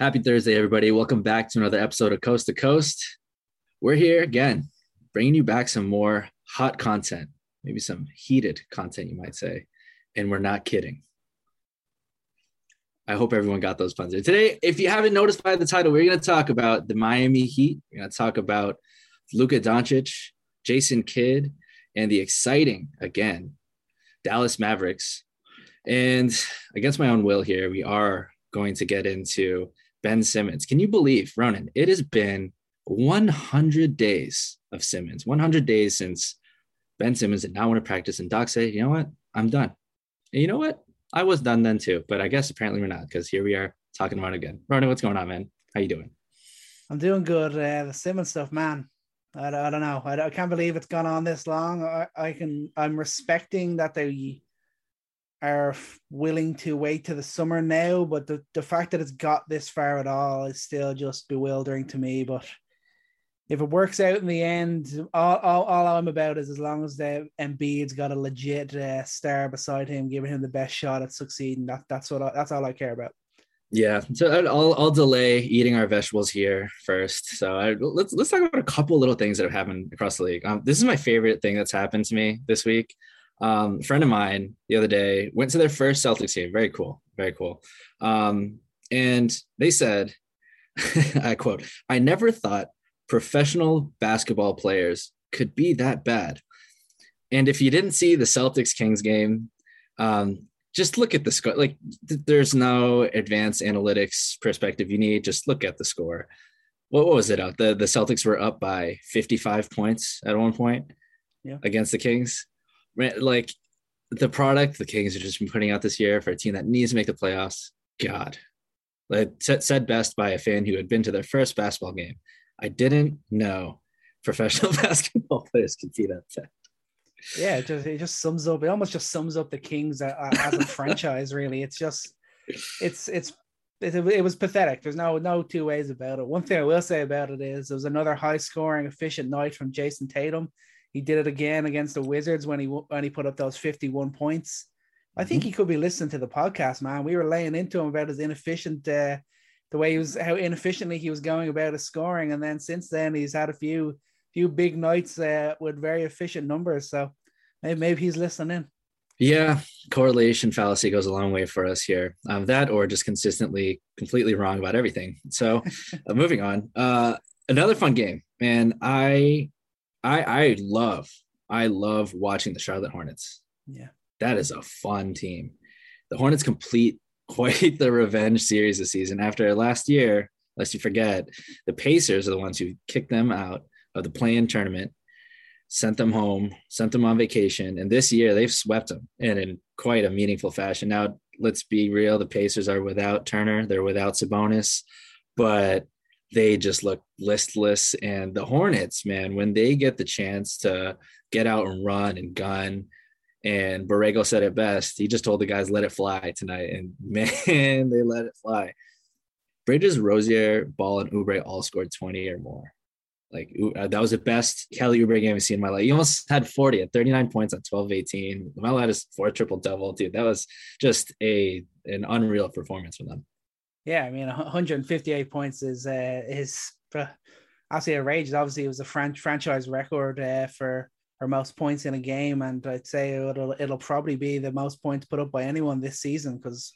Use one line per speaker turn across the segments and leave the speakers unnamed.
Happy Thursday, everybody. Welcome back to another episode of Coast to Coast. We're here again, bringing you back some more hot content, maybe some heated content, you might say. And we're not kidding. I hope everyone got those puns. Today, if you haven't noticed by the title, we're going to talk about the Miami Heat. We're going to talk about Luka Doncic, Jason Kidd, and the exciting, again, Dallas Mavericks. And against my own will here, we are going to get into Ben Simmons. Can you believe, Ronan? It has been 100 days of Simmons, 100 days since Ben Simmons did not want to practice. And Doc said, you know what? I'm done. And you know what? I was done then too, but I guess apparently we're not because here we are talking about it again. Ronan, what's going on, man? How you doing?
I'm doing good. Uh, the Simmons stuff, man. I, I don't know. I, I can't believe it's gone on this long. I, I can. I'm respecting that they are willing to wait to the summer now, but the, the fact that it's got this far at all is still just bewildering to me. But if it works out in the end, all, all, all I'm about is as long as the Embiid's got a legit uh, star beside him, giving him the best shot at succeeding. That that's what I, that's all I care about.
Yeah, so I'll I'll delay eating our vegetables here first. So I, let's let's talk about a couple little things that have happened across the league. Um, this is my favorite thing that's happened to me this week. Um, a friend of mine the other day went to their first Celtics game. Very cool. Very cool. Um, and they said, I quote, I never thought professional basketball players could be that bad. And if you didn't see the Celtics Kings game, um, just look at the score. Like th- there's no advanced analytics perspective you need. Just look at the score. What, what was it out? The the Celtics were up by 55 points at one point yeah. against the Kings like the product the Kings have just been putting out this year for a team that needs to make the playoffs. God, like said best by a fan who had been to their first basketball game. I didn't know professional basketball players could be that bad.
Yeah, it just it just sums up. It almost just sums up the Kings uh, uh, as a franchise. Really, it's just it's it's it, it, was pathetic. There's no no two ways about it. One thing I will say about it is it was another high scoring, efficient night from Jayson Tatum. He did it again against the Wizards when he when he put up those 51 points. I think mm-hmm. he could be listening to the podcast, man. We were laying into him about his inefficient, uh, the way he was, how inefficiently he was going about his scoring, and then since then he's had a few few big nights uh, with very efficient numbers. So maybe, maybe he's listening.
Yeah, correlation fallacy goes a long way for us here. Um, that or just consistently completely wrong about everything. So, uh, moving on. Uh, another fun game, and I I I love I love watching the Charlotte Hornets.
Yeah.
That is a fun team. The Hornets complete quite the revenge series this season. After last year, lest you forget, the Pacers are the ones who kicked them out of the play-in tournament, sent them home, sent them on vacation, and this year they've swept them and in quite a meaningful fashion. Now, let's be real, the Pacers are without Turner, they're without Sabonis, but they just look listless. And the Hornets, man, when they get the chance to get out and run and gun, and Borrego said it best. He just told the guys, let it fly tonight. And man, they let it fly. Bridges, Rozier, Ball, and Oubre all scored 20 or more. Like uh, that was the best Kelly Oubre game I've seen in my life. He almost had 40 at 39 points on 12 18. Melo had his four triple double, dude. That was just a an unreal performance from them.
Yeah, I mean, 158 points is uh, is absolutely outrageous. Obviously, it was a fran- franchise record uh, for for most points in a game, and I'd say it'll it'll probably be the most points put up by anyone this season because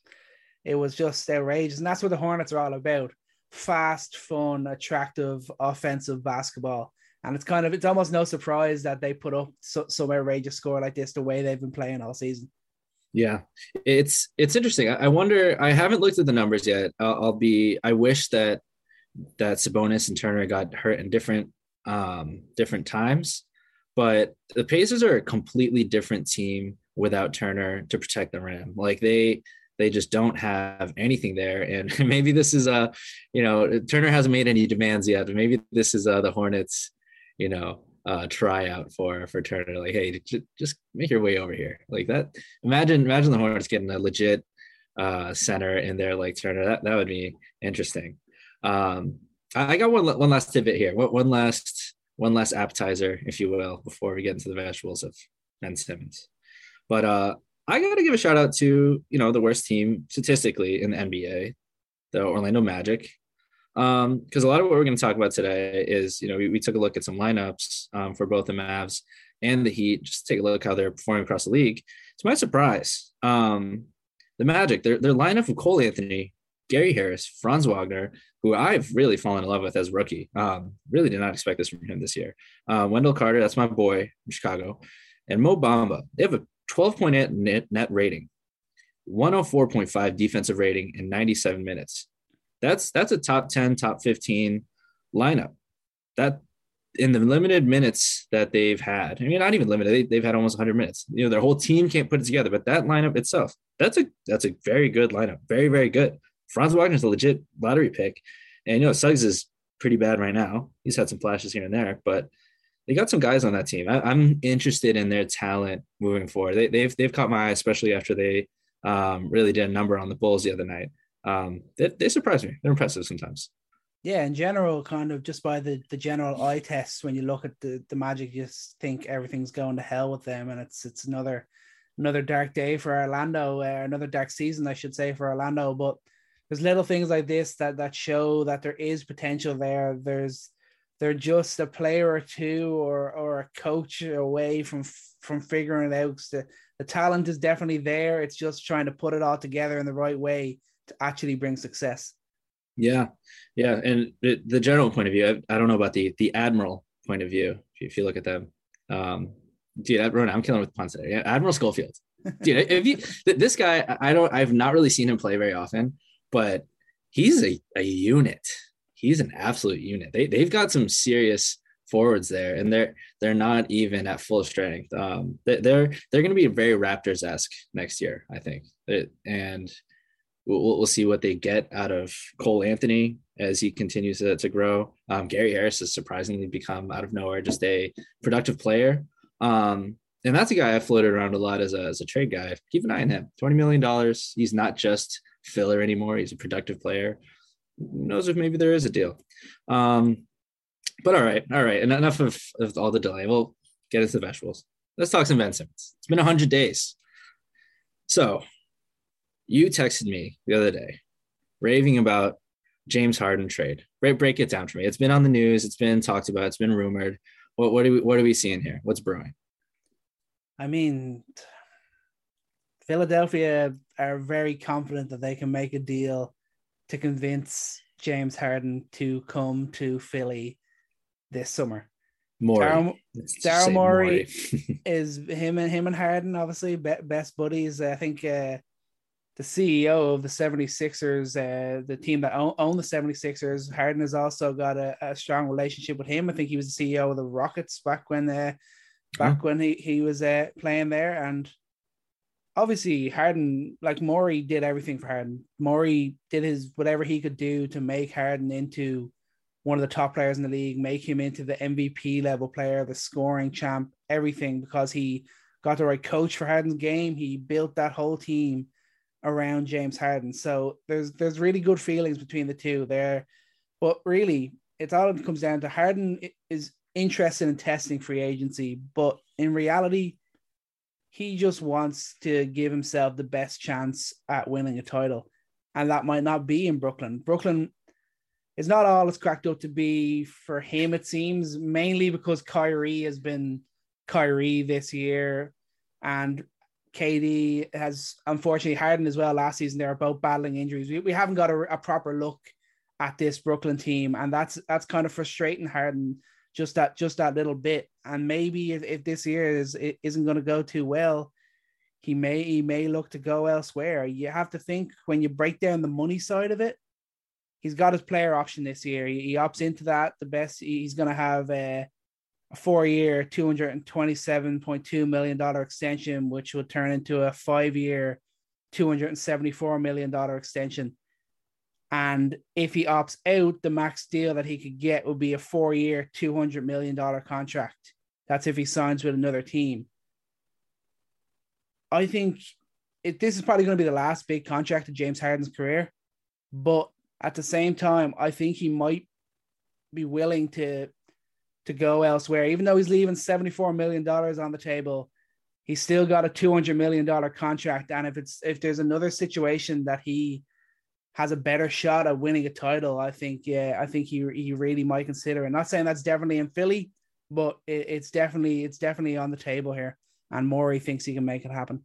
it was just outrageous, and that's what the Hornets are all about: fast, fun, attractive, offensive basketball. And it's kind of it's almost no surprise that they put up so, some outrageous score like this the way they've been playing all season.
Yeah, it's it's interesting. I, wonder. I haven't looked at the numbers yet. I'll, I'll, be. I wish that that Sabonis and Turner got hurt in different um, different times, but the Pacers are a completely different team without Turner to protect the rim. Like they they just don't have anything there. And maybe this is a, you know, Turner hasn't made any demands yet, maybe this is uh, the Hornets, you know, uh, tryout for for Turner. Like, hey, j- just make your way over here. Like that. Imagine imagine the Hornets getting a legit uh, center in there like Turner. That that would be interesting. Um, I, I got one one last tidbit here. One, one last one last appetizer, if you will, before we get into the vegetables of Ben Simmons. But uh, I got to give a shout out to you know the worst team statistically in the NBA, the Orlando Magic. Because um, a lot of what we're going to talk about today is, you know, we, we took a look at some lineups um, for both the Mavs and the Heat. Just take a look how they're performing across the league. To my surprise, um, the Magic, their their lineup of Cole Anthony, Gary Harris, Franz Wagner, who I've really fallen in love with as rookie. Um, really did not expect this from him this year. Uh, Wendell Carter, that's my boy from Chicago, and Mo Bamba. They have a 12.8 net, net rating, 104.5 defensive rating in 97 minutes. That's that's a top 10, top 15 lineup. That in the limited minutes that they've had, I mean, not even limited, they, have had almost 100 minutes. You know, their whole team can't put it together, but that lineup itself, that's a that's a very good lineup, very very good. Franz Wagner's a legit lottery pick, and you know Suggs is pretty bad right now. He's had some flashes here and there, but they got some guys on that team. I, am interested in their talent moving forward. They, have they've, they've caught my eye, especially after they um, really did a number on the Bulls the other night. Um, they, they surprise me. They're impressive sometimes.
Yeah, in general, kind of just by the, the general eye test, when you look at the, the Magic, you just think everything's going to hell with them, and it's it's another another dark day for Orlando, uh, another dark season, I should say, for Orlando. But there's little things like this that that show that there is potential there. There's they're just a player or two or or a coach away from from figuring it out. The, the talent is definitely there. It's just trying to put it all together in the right way to actually bring success.
Yeah, yeah, and the, the general point of view, I, I, don't know about the the admiral point of view. If you, if you look at them, um, dude, I'm killing with puns today. Yeah, Admiral Schofield, dude. If you this guy, I don't, I've not really seen him play very often, but he's a, a unit. He's an absolute unit. They they've got some serious forwards there, and they're they're not even at full strength. Um, they're they're, they're going to be very Raptors esque next year, I think, it, and we'll, we'll see what they get out of Cole Anthony as he continues to, to grow. Um, Gary Harris has surprisingly become out of nowhere just a productive player. Um, and that's a guy I floated around a lot as a, as a trade guy. Keep an eye on him. $20 million. He's not just filler anymore. He's a productive player. Who knows if maybe there is a deal. Um, but all right, all right. And enough of, of all the delay. We'll get into the vegetables. Let's talk some Ben Simmons. It's been 100 days. So you texted me the other day raving about James Harden trade. Break, break it down for me. It's been on the news. It's been talked about. It's been rumored. What, what, are we, what are we seeing here? What's brewing?
I mean, Philadelphia are very confident that they can make a deal to convince James Harden to come to Philly this summer.
Morey.
Daryl Morey is him and him and Harden obviously best buddies. I think uh, the CEO of the 76ers, uh, the team that own, own, the 76ers, Harden has also got a, a, strong relationship with him. I think he was the CEO of the Rockets back when uh, back when he, he was uh, playing there. And obviously Harden, like Morey did everything for Harden. Morey did his whatever he could do to make Harden into one of the top players in the league, make him into the MVP level player, the scoring champ, everything because he got the right coach for Harden's game. He built that whole team around James Harden. So there's there's really good feelings between the two there. But really, it's all it comes down to Harden is interested in testing free agency, but in reality, he just wants to give himself the best chance at winning a title. And that might not be in Brooklyn. Brooklyn is not all it's cracked up to be for him, it seems, mainly because Kyrie has been Kyrie this year. And KD has unfortunately Harden as well last season. They're both battling injuries. We, we haven't got a, a, proper look at this Brooklyn team, and that's that's kind of frustrating Harden just that just that little bit. And maybe if, if this year is it isn't going to go too well, he may he may look to go elsewhere. You have to think when you break down the money side of it. He's got his player option this year. He, he opts into that. The best he's going to have. Uh, a four-year, two hundred and twenty-seven point two million dollar extension, which would turn into a five-year, two hundred and seventy-four million dollar extension. And if he opts out, the max deal that he could get would be a four-year, two hundred million dollar contract. That's if he signs with another team. I think it, this is probably going to be the last big contract of James Harden's career, but at the same time, I think he might be willing to to go elsewhere. Even though he's leaving $74 million on the table, he's still got a $200 million contract. And if it's if there's another situation that he has a better shot at winning a title, I think yeah, I think he he really might consider it. Not saying that's definitely in Philly, but it, it's definitely it's definitely on the table here. And Morey thinks he can make it happen.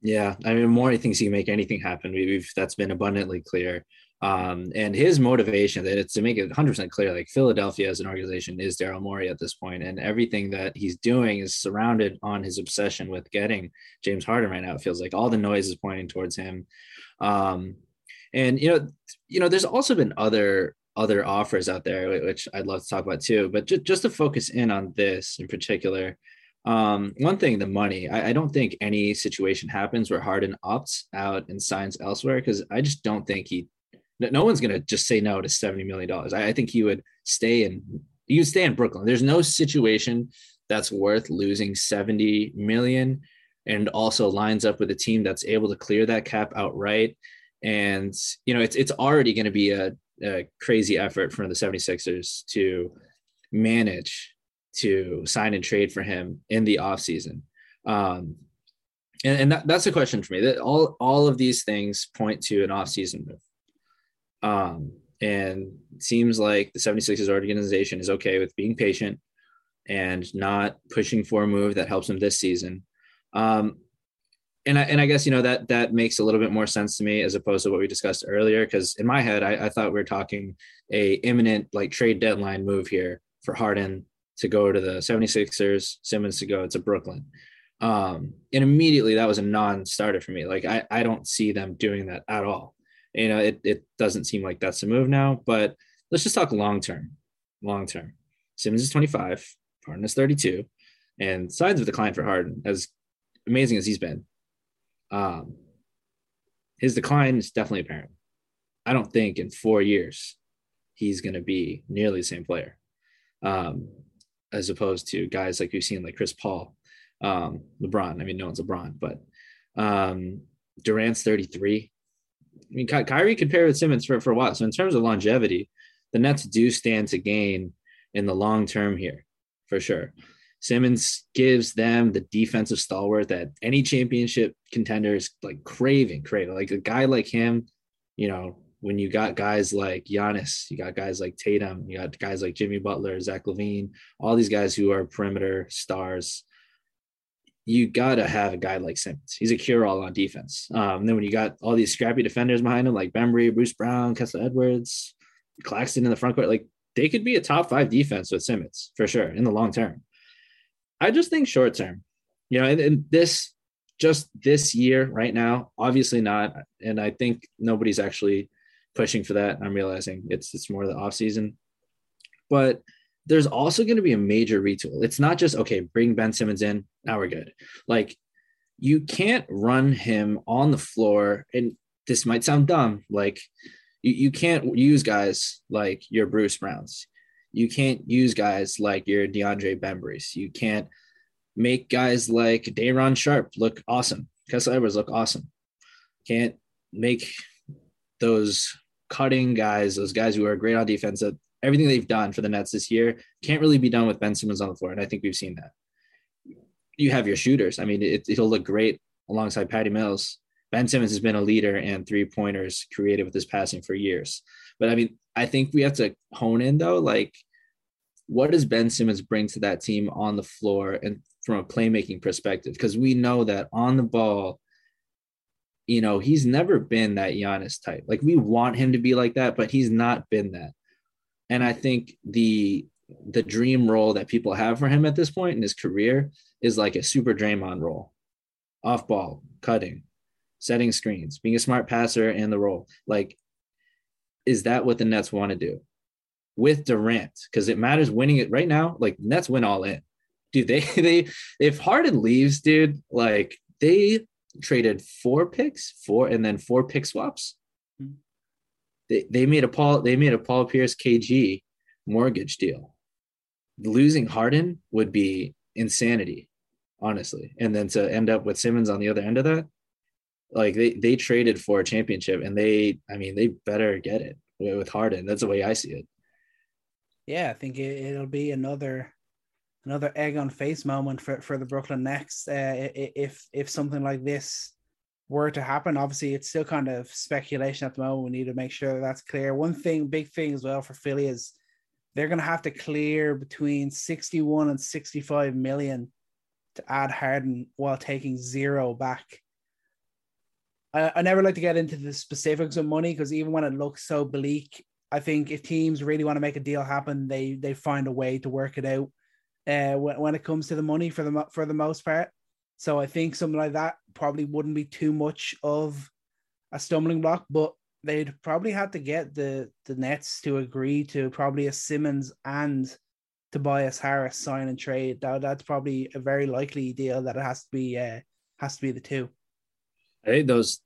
Yeah, I mean, Morey thinks he can make anything happen. We've that's been abundantly clear. Um, and his motivation that it's to make it 100% clear like Philadelphia as an organization is Daryl Morey at this point, and everything that he's doing is surrounded on his obsession with getting James Harden right now. It feels like all the noise is pointing towards him. Um, and you know, you know, there's also been other other offers out there, which I'd love to talk about too. But just, just to focus in on this in particular, um, one thing, the money. I, I, don't think any situation happens where Harden opts out and signs elsewhere because I just don't think he no one's going to just say no to $70 million. I, I think he would stay in, you stay in Brooklyn. There's no situation that's worth losing 70 million and also lines up with a team that's able to clear that cap outright. And, you know, it's, it's already going to be a, a crazy effort for the 76ers to manage to sign and trade for him in the offseason. Um, and, and that, that's a question for me that all, all of these things point to an offseason move. Um, and seems like the 76ers organization is okay with being patient and not pushing for a move that helps them this season. Um, and I, and I guess, you know, that, that makes a little bit more sense to me as opposed to what we discussed earlier. Cause in my head, I, I thought we were talking a imminent like trade deadline move here for Harden to go to the 76ers, Simmons to go to Brooklyn. Um, and immediately that was a non-starter for me. Like I, I don't see them doing that at all you know, it, it doesn't seem like that's a move now, but let's just talk long term. Long term. Simmons is 25, Harden is 32, and signs of decline for Harden, as amazing as he's been. Um, his decline is definitely apparent. I don't think in four years he's going to be nearly the same player, um, as opposed to guys like we've seen like Chris Paul, um, LeBron. I mean, no one's LeBron, but um, Durant's 33. I mean, Ky- Kyrie could pair with Simmons for, for a while. So in terms of longevity, the Nets do stand to gain in the long term here, for sure. Simmons gives them the defensive stalwart that any championship contender is like craving, craving. Like a guy like him, you know, when you got guys like Giannis, you got guys like Tatum, you got guys like Jimmy Butler, Zach LaVine, all these guys who are perimeter stars you got to have a guy like Simmons. He's a cure all on defense. Um, then when you got all these scrappy defenders behind him, like Bembry, Bruce Brown, Kessler Edwards, Claxton in the front court, like they could be a top five defense with Simmons for sure in the long term. I just think short term, you know, and, and this just this year right now, obviously not. And I think nobody's actually pushing for that. I'm realizing it's it's more the off season, but there's also going to be a major retool. It's not just okay, bring Ben Simmons in, now we're good. Like you can't run him on the floor, and this might sound dumb. Like you, you can't use guys like your Bruce Browns. You can't use guys like your DeAndre Bembrys. You can't make guys like Day'Ron Sharpe look awesome. Kessler Edwards look awesome. Can't make those cutting guys, those guys who are great on defense that everything they've done for the Nets this year can't really be done with Ben Simmons on the floor. And I think we've seen that. You have your shooters. I mean, it, it'll look great alongside Patty Mills. Ben Simmons has been a leader and three pointers created with his passing for years. But I mean, I think we have to hone in though, like what does Ben Simmons bring to that team on the floor and from a playmaking perspective? Because we know that on the ball, you know, he's never been that Giannis type. Like we want him to be like that, but he's not been that. And I think the the dream role that people have for him at this point in his career is like a super Draymond role. Off ball, cutting, setting screens, being a smart passer and the role. Like, is that what the Nets want to do? With Durant, because it matters winning it right now. Like Nets win all in. Dude, they they if Harden leaves, dude, like they traded four picks, four and then four pick swaps they, they made a Paul they made a Paul Pierce KG mortgage deal. Losing Harden would be insanity, honestly. And then to end up with Simmons on the other end of that, like they they traded for a championship and they I mean they better get it with Harden. That's the way I see it.
Yeah, I think it, will be another another egg on face moment for, for the Brooklyn Nets uh, if if something like this were to happen. Obviously, it's still kind of speculation at the moment. We need to make sure that that's clear. One thing, big thing as well for Philly is they're going to have to clear between 61 and 65 million to add Harden while taking zero back. I, I never like to get into the specifics of money because even when it looks so bleak, I think if teams really want to make a deal happen, they they find a way to work it out. Uh, when, when it comes to the money for the for the most part, so I think something like that probably wouldn't be too much of a stumbling block, but they'd probably have to get the the Nets to agree to probably a Simmons and Tobias Harris sign and trade. That, that's probably a very likely deal that it has to be uh, has to be the two.
I think those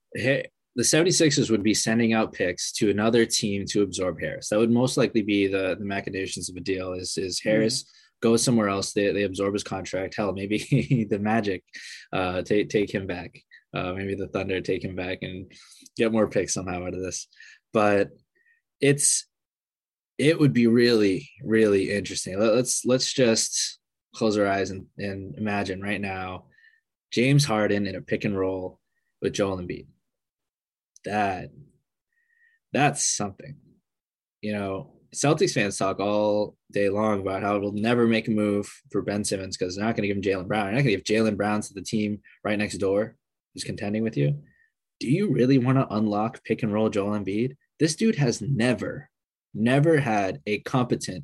the 76ers would be sending out picks to another team to absorb Harris. That would most likely be the the machinations of a deal. Is is Harris mm goes somewhere else? They, they absorb his contract. Hell, maybe the Magic uh, take take him back. Uh, maybe the Thunder take him back and get more picks somehow out of this. But it's it would be really really interesting. Let's let's just close our eyes and, and imagine right now James Harden in a pick and roll with Joel Embiid. That that's something. You know, Celtics fans talk all day long about how it will never make a move for Ben Simmons because they're not going to give him Jaylen Brown. They're not going to give Jaylen Brown to the team right next door who's contending with you. Do you really want to unlock pick and roll Joel Embiid? This dude has never, never had a competent,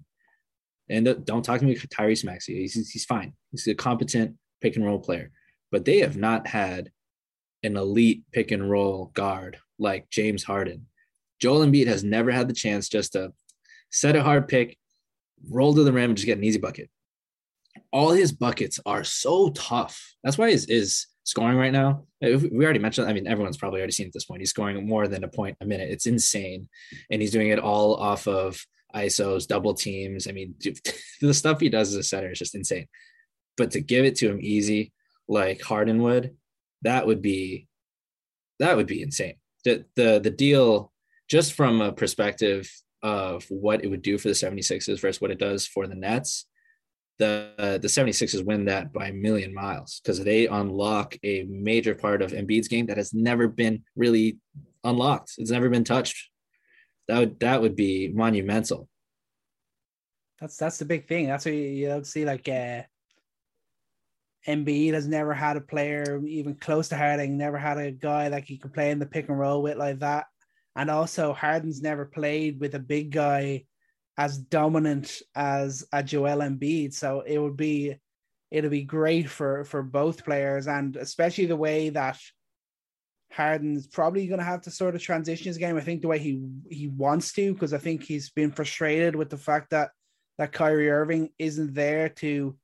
and don't talk to me Tyrese Maxey. He's, he's fine. He's a competent pick and roll player, but they have not had an elite pick and roll guard like James Harden. Joel Embiid has never had the chance just to set a hard pick, roll to the rim, and just get an easy bucket. All his buckets are so tough. That's why his scoring right now. We already mentioned. I mean, everyone's probably already seen at this point. He's scoring more than a point a minute. It's insane, and he's doing it all off of isos, double teams. I mean, dude, the stuff he does as a center is just insane. But to give it to him easy, like Harden would, that would be that would be insane. The the the deal, just from a perspective of what it would do for the 76ers versus what it does for the Nets, the uh, the 76ers win that by a million miles because they unlock a major part of Embiid's game that has never been really unlocked. It's never been touched. That would that would be monumental.
That's that's the big thing. That's what you, you don't see like uh Embiid has never had a player even close to Harden, never had a guy like he could play in the pick and roll with like that. And also, Harden's never played with a big guy as dominant as a Joel Embiid. So it would be it'll be great for for both players, and especially the way that Harden's probably going to have to sort of transition his game. I think the way he he wants to, because I think he's been frustrated with the fact that that Kyrie Irving isn't there to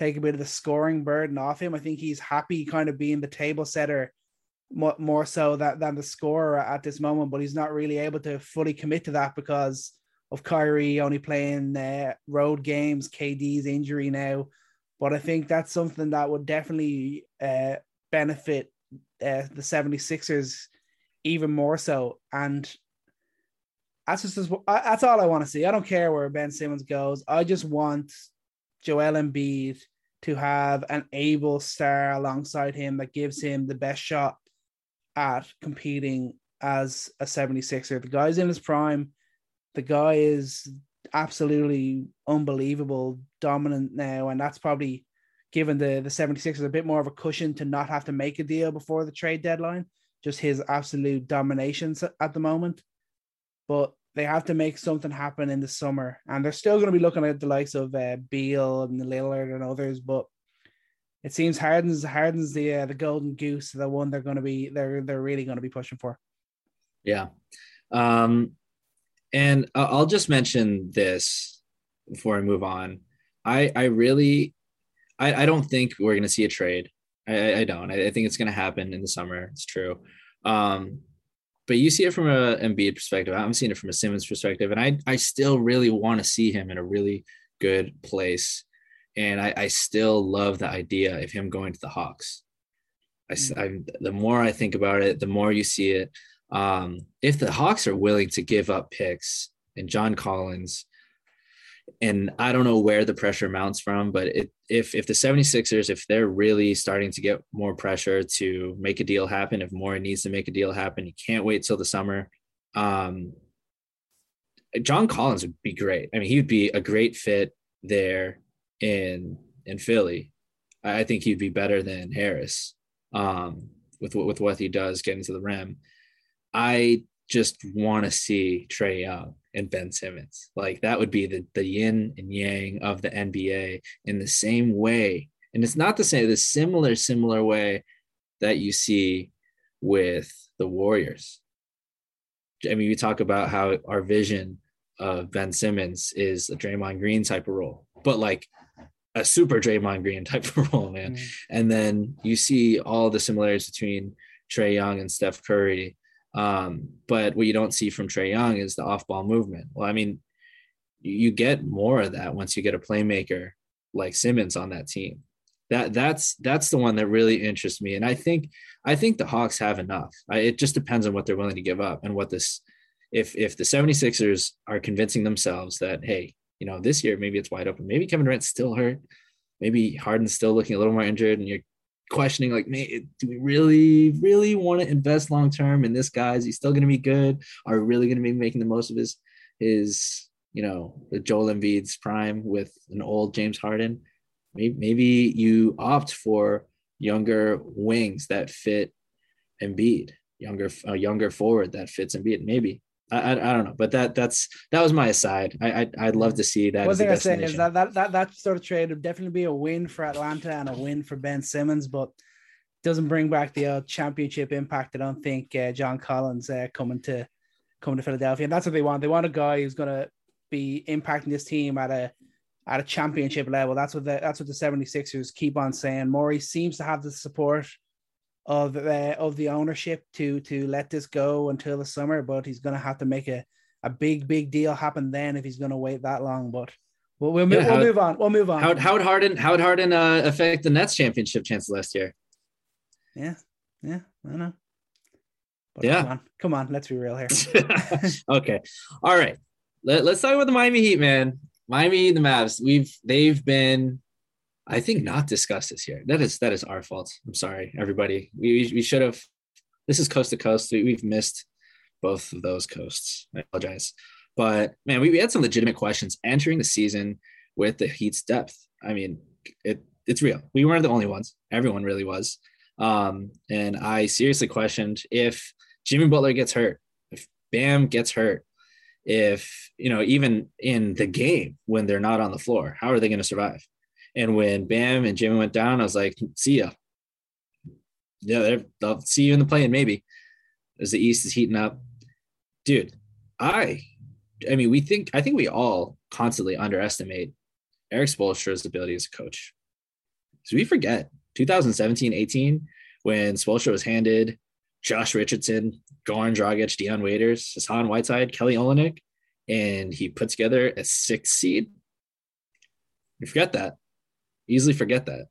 take a bit of the scoring burden off him. I think he's happy kind of being the table setter more, more so that, than the scorer at this moment, but he's not really able to fully commit to that because of Kyrie only playing uh, road games, KD's injury now. But I think that's something that would definitely uh, benefit uh, the 76ers even more so. And that's just that's all I want to see. I don't care where Ben Simmons goes. I just want Joel Embiid to have an able star alongside him that gives him the best shot at competing as a 76er. The guy's in his prime. The guy is absolutely unbelievable, dominant now. And that's probably given the, the 76ers a bit more of a cushion to not have to make a deal before the trade deadline. Just his absolute dominations at the moment. But they have to make something happen in the summer. And they're still going to be looking at the likes of uh, Beal and Lillard and others. But it seems Harden's Harden's the uh, the golden goose, the one they're going to be they're they're really going to be pushing for.
Yeah, um, and I'll just mention this before I move on. I I really I, I don't think we're going to see a trade. I, I don't. I, think it's going to happen in the summer. It's true. Um, but you see it from a Embiid perspective. I'm seeing it from a Simmons perspective, and I I still really want to see him in a really good place and I, I still love the idea of him going to the Hawks. I, mm-hmm. I, the more I think about it, the more you see it. Um, if the Hawks are willing to give up picks and John Collins and I don't know where the pressure mounts from, but it, if if the 76ers, if they're really starting to get more pressure to make a deal happen, if Morey needs to make a deal happen, you can't wait till the summer. Um, John Collins would be great. I mean, he would be a great fit there in in Philly. I think he'd be better than Harris um, with with what he does getting to the rim. I just want to see Trae Young and Ben Simmons. Like that would be the the yin and yang of the NBA in the same way. And it's not the same, the similar, similar way that you see with the Warriors. I mean, we talk about how our vision of Ben Simmons is a Draymond Green type of role, but like a super Draymond Green type of role, man. Mm-hmm. And then you see all the similarities between Trae Young and Steph Curry um, but what you don't see from Trae Young is the off ball movement. Well, I mean, you get more of that once you get a playmaker like Simmons on that team. That that's that's the one that really interests me. And I think I think the Hawks have enough. I, it just depends on what they're willing to give up and what this if if the 76ers are convincing themselves that hey, you know, this year maybe it's wide open. Maybe Kevin Durant's still hurt. Maybe Harden's still looking a little more injured and you're questioning like, man, do we really, really want to invest long term in this guy? Is he still going to be good? Are we really going to be making the most of his his you know the Joel Embiid's prime with an old James Harden? Maybe maybe you opt for younger wings that fit Embiid, younger a younger forward that fits Embiid. Maybe I, I, don't know, but that that's that was my aside. I, I would love to see that.
One thing I say is that, that that that sort of trade would definitely be a win for Atlanta and a win for Ben Simmons, but doesn't bring back the uh, championship impact. I don't think uh, John Collins uh, coming to coming to Philadelphia, and that's what they want. They want a guy who's going to be impacting this team at a at a championship level. That's what the that's what the 76ers keep on saying. Morey seems to have the support of uh, of the ownership to to let this go until the summer, but he's going to have to make a, a big big deal happen then if he's going to wait that long. But we'll we'll, yeah, we'll move on. We'll move on.
How how would Harden how would Harden uh, affect the Nets championship chances last year?
Yeah, yeah, I know.
But yeah,
come on, come on, let's be real here.
okay, all right. Let, let's talk about the Miami Heat, man. Miami, the Mavs. We've they've been I think not discussed this year. That is that is our fault. I'm sorry, everybody. We we should have. This is coast to coast. We, have missed both of those coasts. I apologize, but man, we, we had some legitimate questions entering the season with the Heat's depth. I mean, it it's real. We weren't the only ones. Everyone really was. Um, and I seriously questioned if Jimmy Butler gets hurt, if Bam gets hurt, if you know, even in the game when they're not on the floor, how are they going to survive? And when Bam and Jimmy went down, I was like, see ya. Yeah, they'll see you in the plane, maybe. As the East is heating up. Dude, I I mean, we think I think we all constantly underestimate Erik Spoelstra's ability as a coach. So we forget 2017, 18, when Spoelstra was handed Josh Richardson, Goran Dragic, Dion Waiters, Hassan Whiteside, Kelly Olynyk, and he put together a six seed. We forget that easily forget that.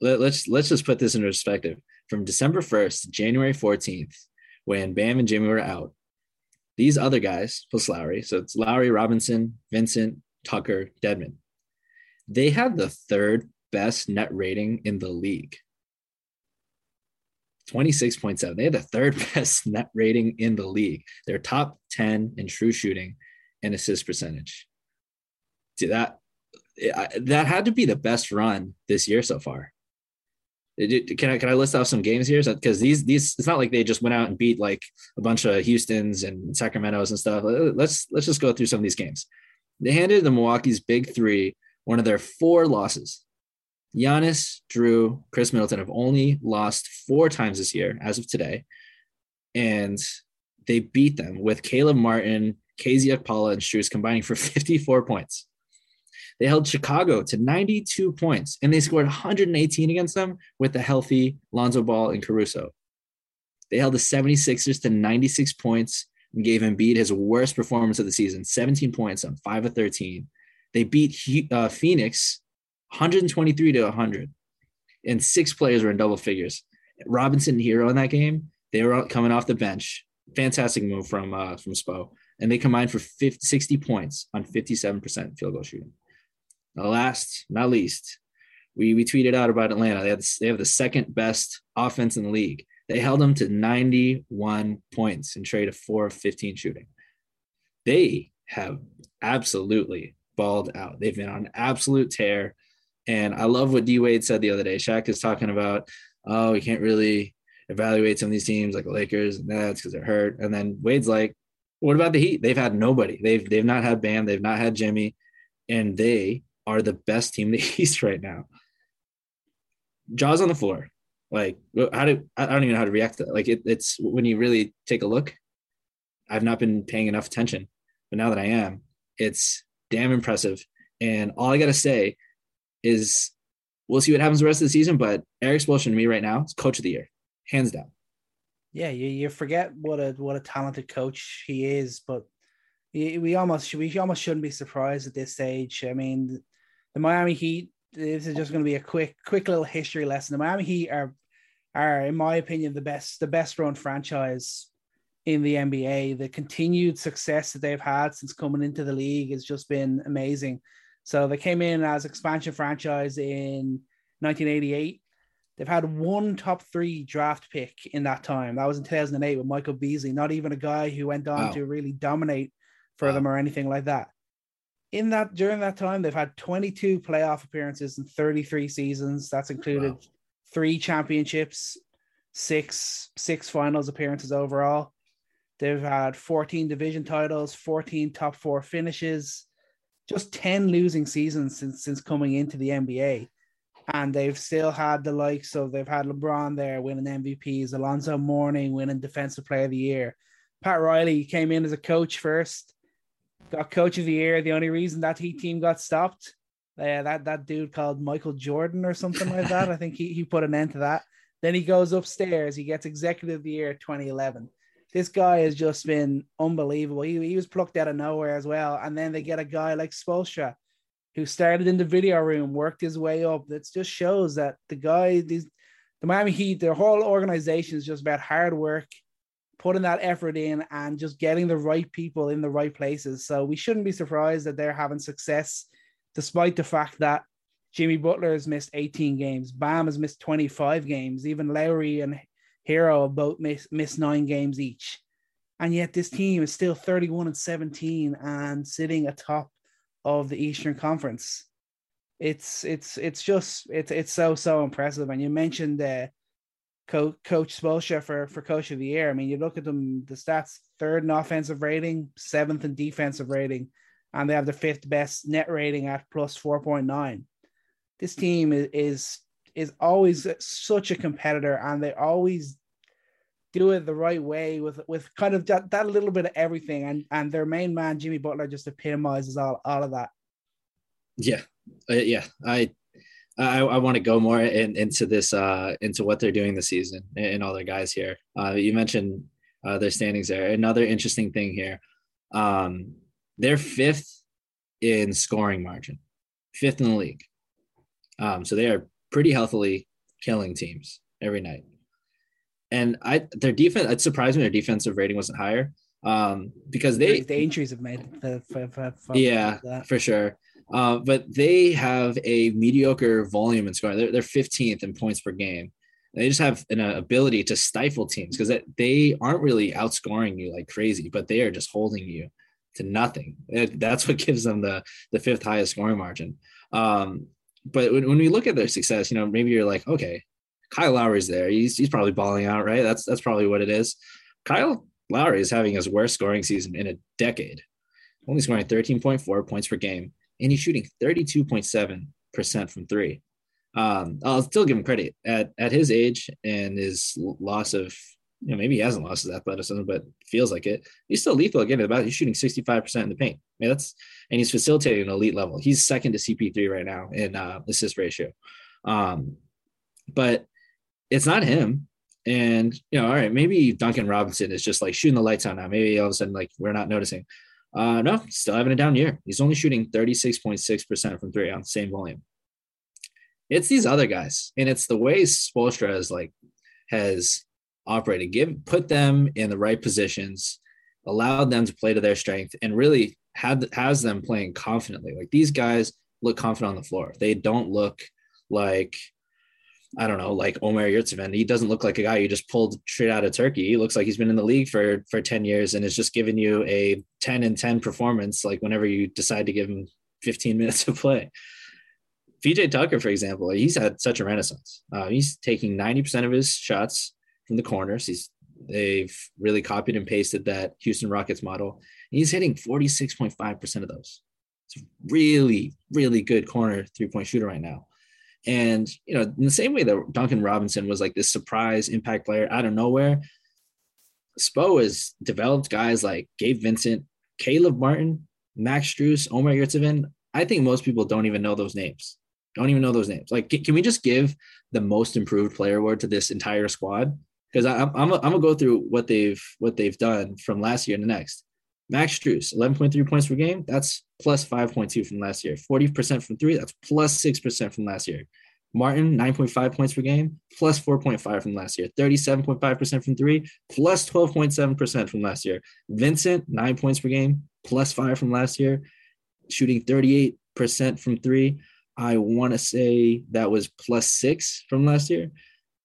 Let, let's let's just put this in perspective. From December 1st to January 14th, when Bam and Jimmy were out, these other guys plus Lowry, so it's Lowry, Robinson, Vincent, Tucker, Dedmon, They have the third best net rating in the league. 26.7. They had the third best net rating in the league. They're top 10 in true shooting and assist percentage. See that that had to be the best run this year so far. Can I can I list off some games here? Because these these it's not like they just went out and beat like a bunch of Houston's and Sacramento's and stuff. Let's let's just go through some of these games. They handed the Milwaukee's big three one of their four losses. Giannis, Jrue, Khris Middleton have only lost four times this year as of today, and they beat them with Caleb Martin, KZ Okpala, and Strus combining for 54 points. They held Chicago to 92 points and they scored 118 against them with the healthy Lonzo Ball and Caruso. They held the 76ers to 96 points and gave Embiid his worst performance of the season 17 points on 5 of 13. They beat uh, Phoenix 123 to 100, and six players were in double figures. Robinson Herro in that game, they were coming off the bench. Fantastic move from uh, from Spo. and they combined for 50, 60 points on 57% field goal shooting. Last, not least, we, we tweeted out about Atlanta. They have, the, they have the second best offense in the league. They held them to 91 points and traded 4 of 15 shooting. They have absolutely balled out. They've been on absolute tear. And I love what D Wade said the other day. Shaq is talking about, oh, we can't really evaluate some of these teams like the Lakers and that's because they're hurt. And then Wade's like, what about the Heat? They've had nobody. They've they've not had Bam. They've not had Jimmy, and they are the best team in the East right now. Jaws on the floor. Like, how do I don't even know how to react to that. Like, it, it's when you really take a look. I've not been paying enough attention, but now that I am, it's damn impressive. And all I gotta say is, we'll see what happens the rest of the season. But Erik Spoelstra to me right now is coach of the year, hands down
yeah, you, you forget what a what a talented coach he is, but we almost we almost shouldn't be surprised at this stage. I mean, the Miami Heat. This is just going to be a quick quick little history lesson. The Miami Heat are are, in my opinion, the best the best run franchise in the NBA. The continued success that they've had since coming into the league has just been amazing. So they came in as expansion franchise in 1988 They've had one top three draft pick in that time. That was in 2008 with Michael Beasley, not even a guy who went on wow. to really dominate for wow. them or anything like that. In that during that time, they've had 22 playoff appearances in 33 seasons. That's included wow. three championships, six six finals appearances overall. They've had 14 division titles, 14 top four finishes, just 10 losing seasons since since coming into the NBA and they've still had the likes of they've had LeBron there winning MVPs, Alonzo Mourning winning Defensive Player of the Year. Pat Riley came in as a coach first, got Coach of the Year. The only reason that Heat team got stopped, uh, that that dude called Michael Jordan or something like that. I think he he put an end to that. Then he goes upstairs. He gets Executive of the Year 2011. This guy has just been unbelievable. He, he was plucked out of nowhere as well. And then they get a guy like Spoelstra, who started in the video room, worked his way up. That just shows that the guy, these, the Miami Heat, their whole organization is just about hard work, putting that effort in, and just getting the right people in the right places. So we shouldn't be surprised that they're having success, despite the fact that Jimmy Butler has missed 18 games, Bam has missed 25 games, even Lowry and Herro both miss, missed nine games each. And yet this team is still 31 and 17 and sitting atop of the Eastern Conference. It's it's it's just it's it's so so impressive. And you mentioned uh, Co- Coach Spoelstra for for Coach of the Year. I mean, you look at them, the stats: third in offensive rating, seventh in defensive rating, and they have the fifth best net rating at plus four point nine. This team is, is is always such a competitor, and they always do it the right way with with kind of that, that little bit of everything and and their main man Jimmy Butler just epitomizes all, all of that
yeah uh, yeah I I, I want to go more in, into this uh into what they're doing this season and all their guys here uh you mentioned uh, their standings there another interesting thing here um they're fifth in scoring margin fifth in the league um so they are pretty healthily killing teams every night and I their defense. It surprised me their defensive rating wasn't higher um, because they
the injuries have made the for, for,
for yeah for sure. Uh, but they have a mediocre volume in scoring. They're, they're 15th in points per game. They just have an ability to stifle teams because they aren't really outscoring you like crazy, but they are just holding you to nothing. That's what gives them the the fifth highest scoring margin. Um, but when, when we look at their success, you know, maybe you're like, okay, Kyle Lowry's there. He's he's probably balling out, right? That's that's probably what it is. Kyle Lowry is having his worst scoring season in a decade, only scoring 13.4 points per game, and he's shooting 32.7% from three. Um, I'll still give him credit at at his age and his loss of you know maybe he hasn't lost his athleticism, but feels like it. He's still lethal again. About he's shooting 65% in the paint. I mean, that's and he's facilitating an elite level. He's second to CP3 right now in uh, assist ratio. Um, but it's not him. And you know, all right, maybe Duncan Robinson is just like shooting the lights out now. Maybe all of a sudden, like we're not noticing. Uh, no, still having a down year. He's only shooting 36.6% from three on same volume. It's these other guys, and it's the way Spoelstra has like has operated, give put them in the right positions allowed them to play to their strength, and really had has them playing confidently. Like these guys look confident on the floor. They don't look like I don't know, like Omer Yurtseven. He doesn't look like a guy you just pulled straight out of Turkey. He looks like he's been in the league for for 10 years and is just giving you a 10 and 10 performance like whenever you decide to give him 15 minutes of play. PJ Tucker, for example, he's had such a renaissance. Uh, he's taking 90% of his shots from the corners. He's they've really copied and pasted that Houston Rockets model. He's hitting 46.5% of those. It's really, really good corner three-point shooter right now. And you know, in the same way that Duncan Robinson was like this surprise impact player out of nowhere, Spo has developed guys like Gabe Vincent, Caleb Martin, Max Strus, Omer Yurtseven. I think most people don't even know those names. Don't even know those names. Like, can, we just give the most improved player award to this entire squad? Because I'm I'm, I'm gonna go through what they've what they've done from last year to next. Max Strus, 11.3 points per game. That's plus 5.2 from last year. 40% from three. That's plus 6% from last year. Martin, 9.5 points per game, plus 4.5 from last year. 37.5% from three, plus 12.7% from last year. Vincent, nine points per game, plus five from last year. Shooting 38% from three. I want to say that was plus six from last year.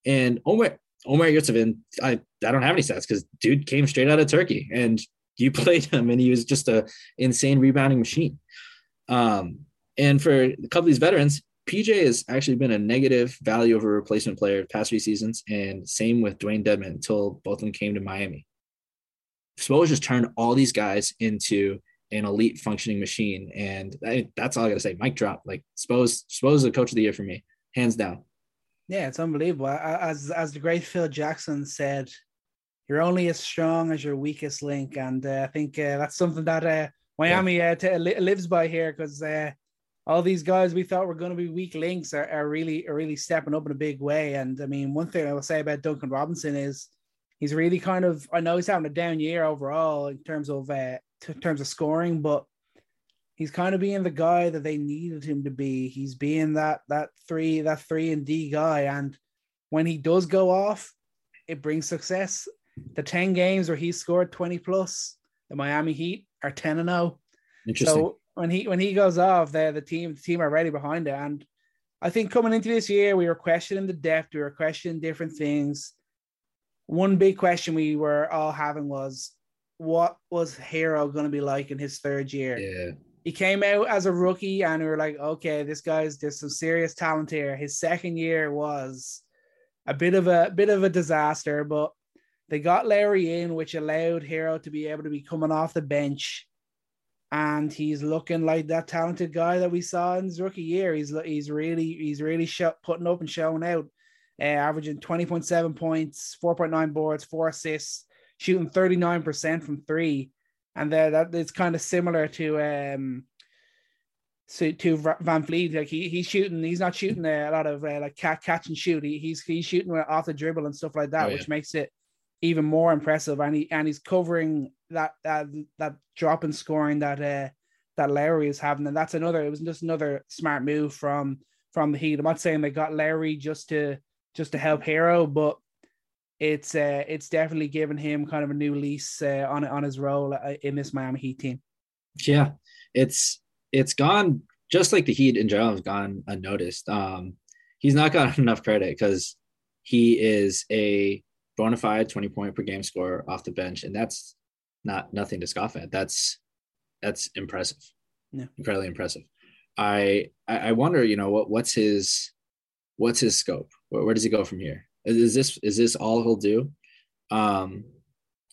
And Omer, Omer Yurtseven, I, I don't have any stats because dude came straight out of Turkey and you played him and he was just a insane rebounding machine. Um, and for a couple of these veterans, PJ has actually been a negative value over replacement player past three seasons, and same with Dewayne Dedmon until both of them came to Miami. Spo just turned all these guys into an elite functioning machine, and that's all I gotta say. mic drop. Like Spo's Spo's the coach of the year for me, hands down.
Yeah, it's unbelievable. As as the great Phil Jackson said, you're only as strong as your weakest link, and uh, I think uh, that's something that uh, Miami yeah. Uh, t- lives by here because uh, all these guys we thought were going to be weak links are, are really are really stepping up in a big way. And I mean, one thing I will say about Duncan Robinson is he's really kind of I know he's having a down year overall in terms of uh, t- terms of scoring, but he's kind of being the guy that they needed him to be. He's being that that three that three and D guy, and when he does go off, it brings success. The ten games where he scored twenty plus, the Miami Heat are ten and oh. zero.
Interesting. So
when he when he goes off, the the team the team are ready behind it. And I think coming into this year, we were questioning the depth, we were questioning different things. One big question we were all having was, what was Herro going to be like in his third year?
Yeah.
He came out as a rookie, and we were like, okay, this guy's there's some serious talent here. His second year was a bit of a bit of a disaster, but they got Larry in, which allowed Herro to be able to be coming off the bench and he's looking like that talented guy that we saw in his rookie year. He's he's really he's really sh- putting up and showing out, uh, averaging twenty point seven points, four point nine boards, four assists, shooting thirty nine percent from three, and uh, that it's kind of similar to um to, to VanVleet. Like he he's shooting, he's not shooting a lot of uh, like catch catch and shoot. He, he's he's shooting off the dribble and stuff like that, oh, yeah. which makes it even more impressive. And he and he's covering that that that drop in scoring that uh that Larry is having, and that's another. It was just another smart move from from the Heat. I'm not saying they got Larry just to just to help Herro, but it's uh it's definitely given him kind of a new lease uh, on on his role uh, in this Miami Heat team.
Yeah, it's it's gone just like the Heat in general has gone unnoticed. Um, he's not got enough credit because he is a bona fide 20 point per game score off the bench. And that's not nothing to scoff at. That's that's impressive.
Yeah.
Incredibly impressive. I I wonder, you know, what what's his what's his scope? Where, where does he go from here? Is, is, this is this all he'll do? Um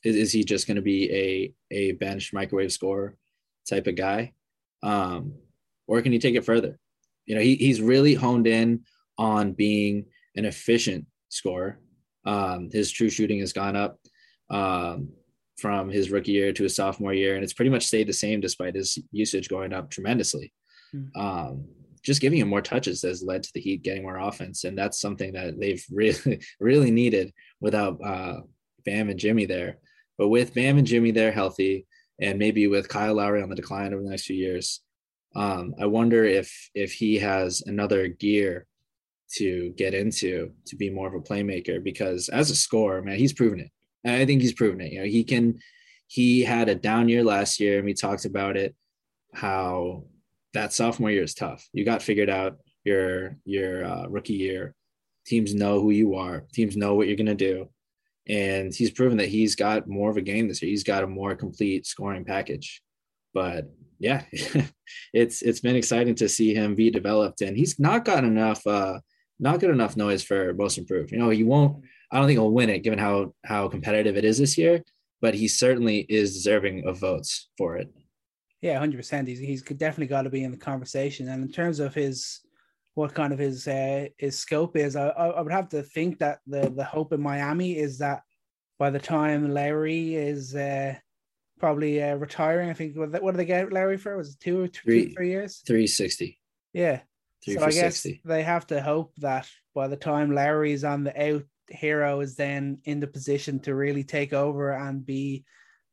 is, is he just going to be a a bench microwave scorer type of guy? Um or can he take it further? You know, he, he's really honed in on being an efficient scorer um, his true shooting has gone up um, from his rookie year to his sophomore year, and it's pretty much stayed the same despite his usage going up tremendously. Mm-hmm. Um, just giving him more touches has led to the Heat getting more offense, and that's something that they've really, really needed without uh, Bam and Jimmy there. But with Bam and Jimmy there healthy, and maybe with Kyle Lowry on the decline over the next few years, um, I wonder if if he has another gear to get into to be more of a playmaker because as a scorer, man, he's proven it. I think he's proven it. You know, he can he had a down year last year, and we talked about it. How that sophomore year is tough. You got figured out your your uh, rookie year. Teams know who you are. Teams know what you're gonna do, and he's proven that he's got more of a game this year. He's got a more complete scoring package. But yeah, it's it's been exciting to see him be developed, and he's not gotten enough uh, not good enough noise for most improved. You know, he won't. I don't think he'll win it, given how how competitive it is this year. But he certainly is deserving of votes for it.
Yeah, hundred percent. He's he's definitely got to be in the conversation. And in terms of his what kind of his uh, his scope is, I, I would have to think that the the hope in Miami is that by the time Larry is uh, probably uh, retiring, I think what, what did they get Larry for? Was it two or three, two, three years?
Three sixty.
Yeah. So I guess 60. they have to hope that by the time Lowry's on the out, Herro is then in the position to really take over and be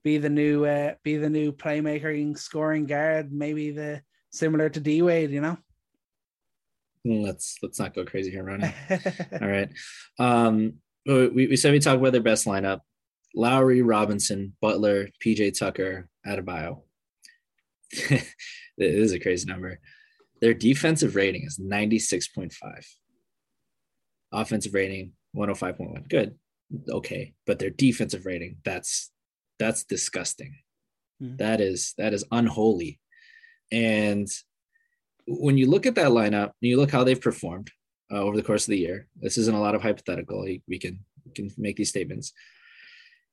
be the new uh, be the new playmaker scoring guard, maybe the similar to D Wade, you know.
Hmm, let's let's not go crazy here, Ronnie. All right. Um, we, we said we talked about their best lineup: Lowry, Robinson, Butler, PJ Tucker, Adebayo. is a crazy number. Their defensive rating is 96.5. Offensive rating 105.1. Good. Okay. But their defensive rating, that's that's disgusting. Mm. That is that is unholy. And when you look at that lineup, you look how they've performed uh, over the course of the year. This isn't a lot of hypothetical. We can we can make these statements.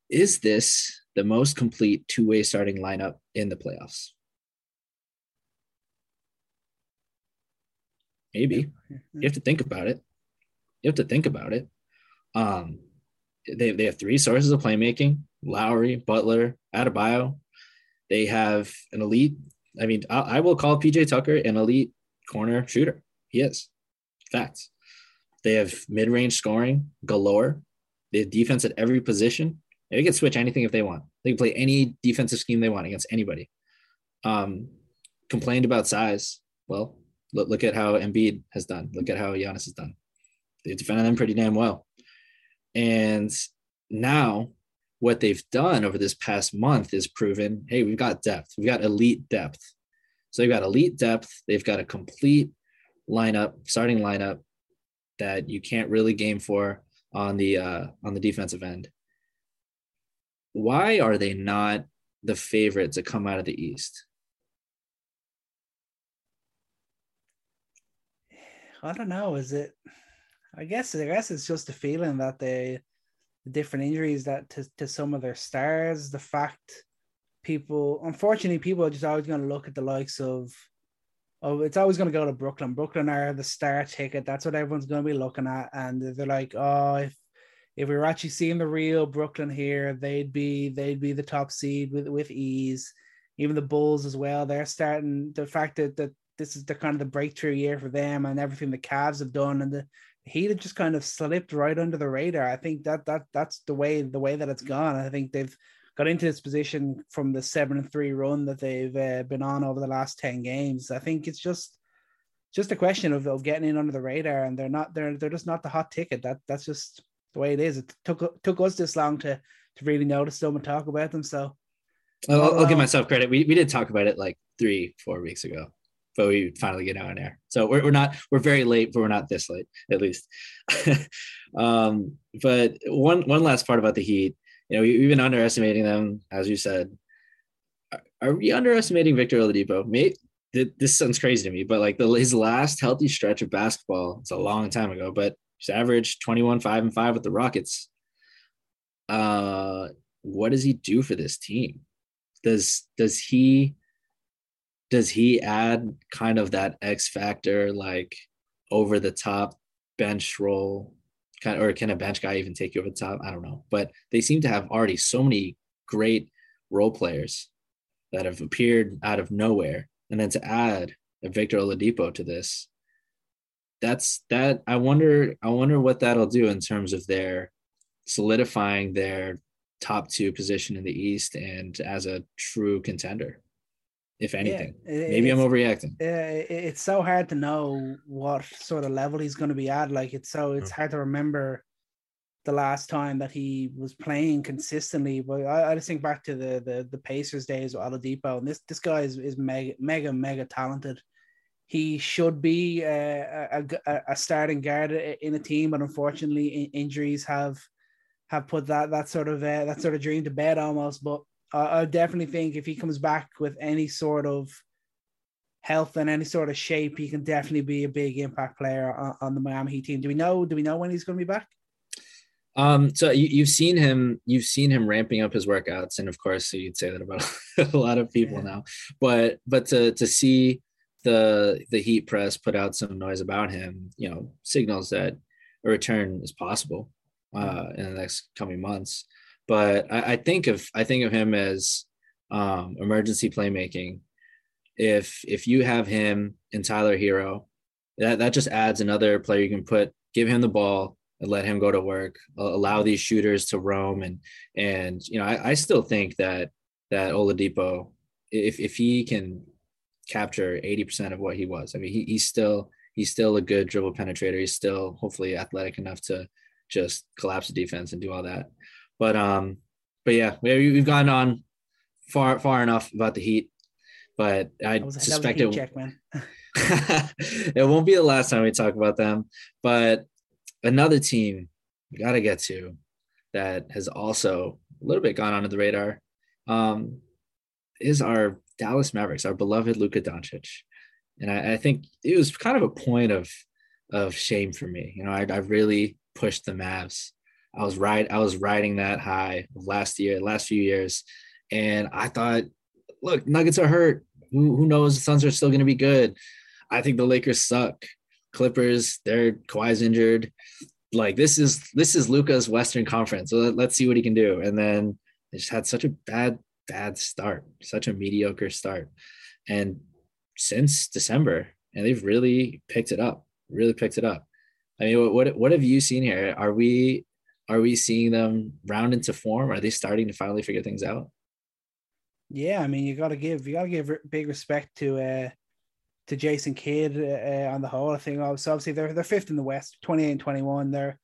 Is this the most complete two-way starting lineup in the playoffs? Maybe. You have to think about it. You have to think about it. Um, they, they have three sources of playmaking Lowry, Butler, Adebayo. They have an elite. I mean, I, I will call PJ Tucker an elite corner shooter. He is. Facts. They have mid range scoring galore. They have defense at every position. They can switch anything if they want. They can play any defensive scheme they want against anybody. Um, complained about size. Well, look, look at how Embiid has done. Look at how Giannis has done. They've defended them pretty damn well. And now what they've done over this past month is proven, hey, we've got depth. We've got elite depth. So they've got elite depth. They've got a complete lineup, starting lineup that you can't really game for on the uh, on the defensive end. Why are they not the favorite to come out of the East?
I don't know. Is it? I guess I guess it's just a feeling that they the different injuries that to, to some of their stars, the fact people unfortunately people are just always going to look at the likes of oh it's always going to go to Brooklyn. Brooklyn are the star ticket. That's what everyone's going to be looking at. And they're like, oh, if if we were actually seeing the real Brooklyn here, they'd be they'd be the top seed with with ease. Even the Bulls as well. They're starting the fact that that this is the kind of the breakthrough year for them and everything the Cavs have done and the Heat have just kind of slipped right under the radar. I think that that that's the way the way that it's gone. I think they've got into this position from the seven and three run that they've uh, been on over the last ten games. I think it's just just a question of, of getting in under the radar, and they're not they're they're just not the hot ticket. That that's just the way it is. It took took us this long to to really notice them and talk about them. So
I'll, I'll give myself credit. We we did talk about it like three four weeks ago but we finally get out on air. So we're, we're not we're very late, but we're not this late at least. um, but one one last part about the Heat, you know, we, have been underestimating them, as you said. Are, are we underestimating Victor Oladipo? May, this sounds crazy to me, but like the his last healthy stretch of basketball, it's a long time ago, but he's averaged 21, 5 and 5 with the Rockets. Uh what does he do for this team? Does does he does he add kind of that X factor, like over the top bench role? Kind of, or can a bench guy even take you over the top? I don't know. But they seem to have already so many great role players that have appeared out of nowhere. And then to add a Victor Oladipo to this, that's that. I wonder. I wonder what that'll do in terms of their solidifying their top two position in the East and as a true contender if anything. Yeah, Maybe I'm overreacting.
Yeah, It's so hard to know what sort of level he's going to be at. Like it's so it's hard to remember the last time that he was playing consistently. But I, I just think back to the the, the Pacers days with Oladipo, and this this guy is, is mega mega mega talented. He should be a, a, a starting guard in a team, but unfortunately, injuries have have put that that sort of uh, that sort of dream to bed almost. But I, I definitely think if he comes back with any sort of health and any sort of shape, he can definitely be a big impact player on, on the Miami Heat team. Do we know? Do we know when he's going to be back?
Um, so you, have seen him, you've seen him ramping up his workouts, and of course, you'd say that about a lot of people yeah. now. But but to to see the the Heat press put out some noise about him, you know, signals that a return is possible uh, in the next coming months. But I, I think of I think of him as um, emergency playmaking. If if you have him and Tyler Herro, that that just adds another player you can put, give him the ball, and let him go to work allow these shooters to roam. And and you know I, I still think that that Oladipo if if he can capture 80% of what he was I mean he, he's still he's still a good dribble penetrator. He's still hopefully athletic enough to just collapse the defense and do all that but um but yeah we, we've gone on far far enough about the heat but I suspect it, check, it won't be the last time we talk about them. But another team we got to get to that has also a little bit gone under the radar um, is our Dallas Mavericks, our beloved Luka Doncic. And I, I, think it was kind of a point of of shame for me. You know, I, I really pushed the Mavs. I was right. I was riding that high last year, last few years, and I thought, look, Nuggets are hurt. Who, who knows? The Suns are still going to be good. I think the Lakers suck. Clippers, they're Kawhi's injured. Like this is this is Luka's Western Conference. So let, us see what he can do. And then they just had such a bad bad start, such a mediocre start. And since December, and they've really picked it up. Really picked it up. I mean, what what, what have you seen here? Are we are we seeing them round into form? Are they starting to finally figure things out?
Yeah, I mean, you got to give you got to give big respect to uh, to Jason Kidd uh, on the whole. I think obviously they're they're fifth in the West, 28 and 21. They're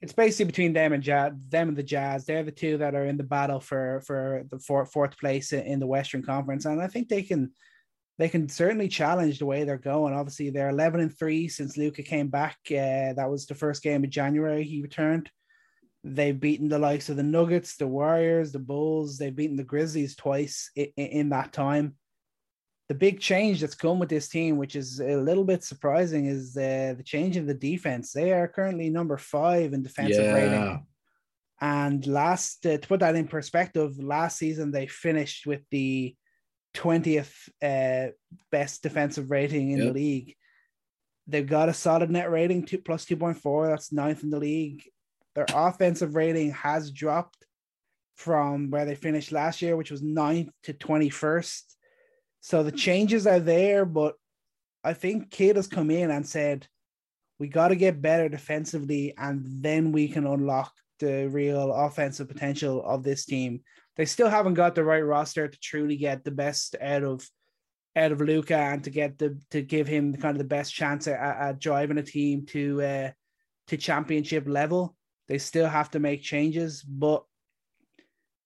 it's basically between them and Jazz, them and the Jazz. They're the two that are in the battle for for the fourth fourth place in the Western Conference, and I think they can they can certainly challenge the way they're going. Obviously, they're 11 and three since Luka came back. Uh, that was the first game of January he returned. They've beaten the likes of the Nuggets, the Warriors, the Bulls. They've beaten the Grizzlies twice in, in that time the big change that's come with this team, which is a little bit surprising, is the the change in the defense. They are currently number five in defensive yeah. rating. And last, uh, to put that in perspective, last season they finished with the 20th uh, best defensive rating in yep. the league. They've got a solid net rating, two, plus 2.4. That's ninth in the league. Their offensive rating has dropped from where they finished last year, which was ninth to 21st. So the changes are there, but I think Kidd has come in and said, we got to get better defensively, and then we can unlock the real offensive potential of this team. They still haven't got the right roster to truly get the best out of out of Luka and to get the to give him kind of the best chance at, at driving a team to uh, to championship level. They still have to make changes, but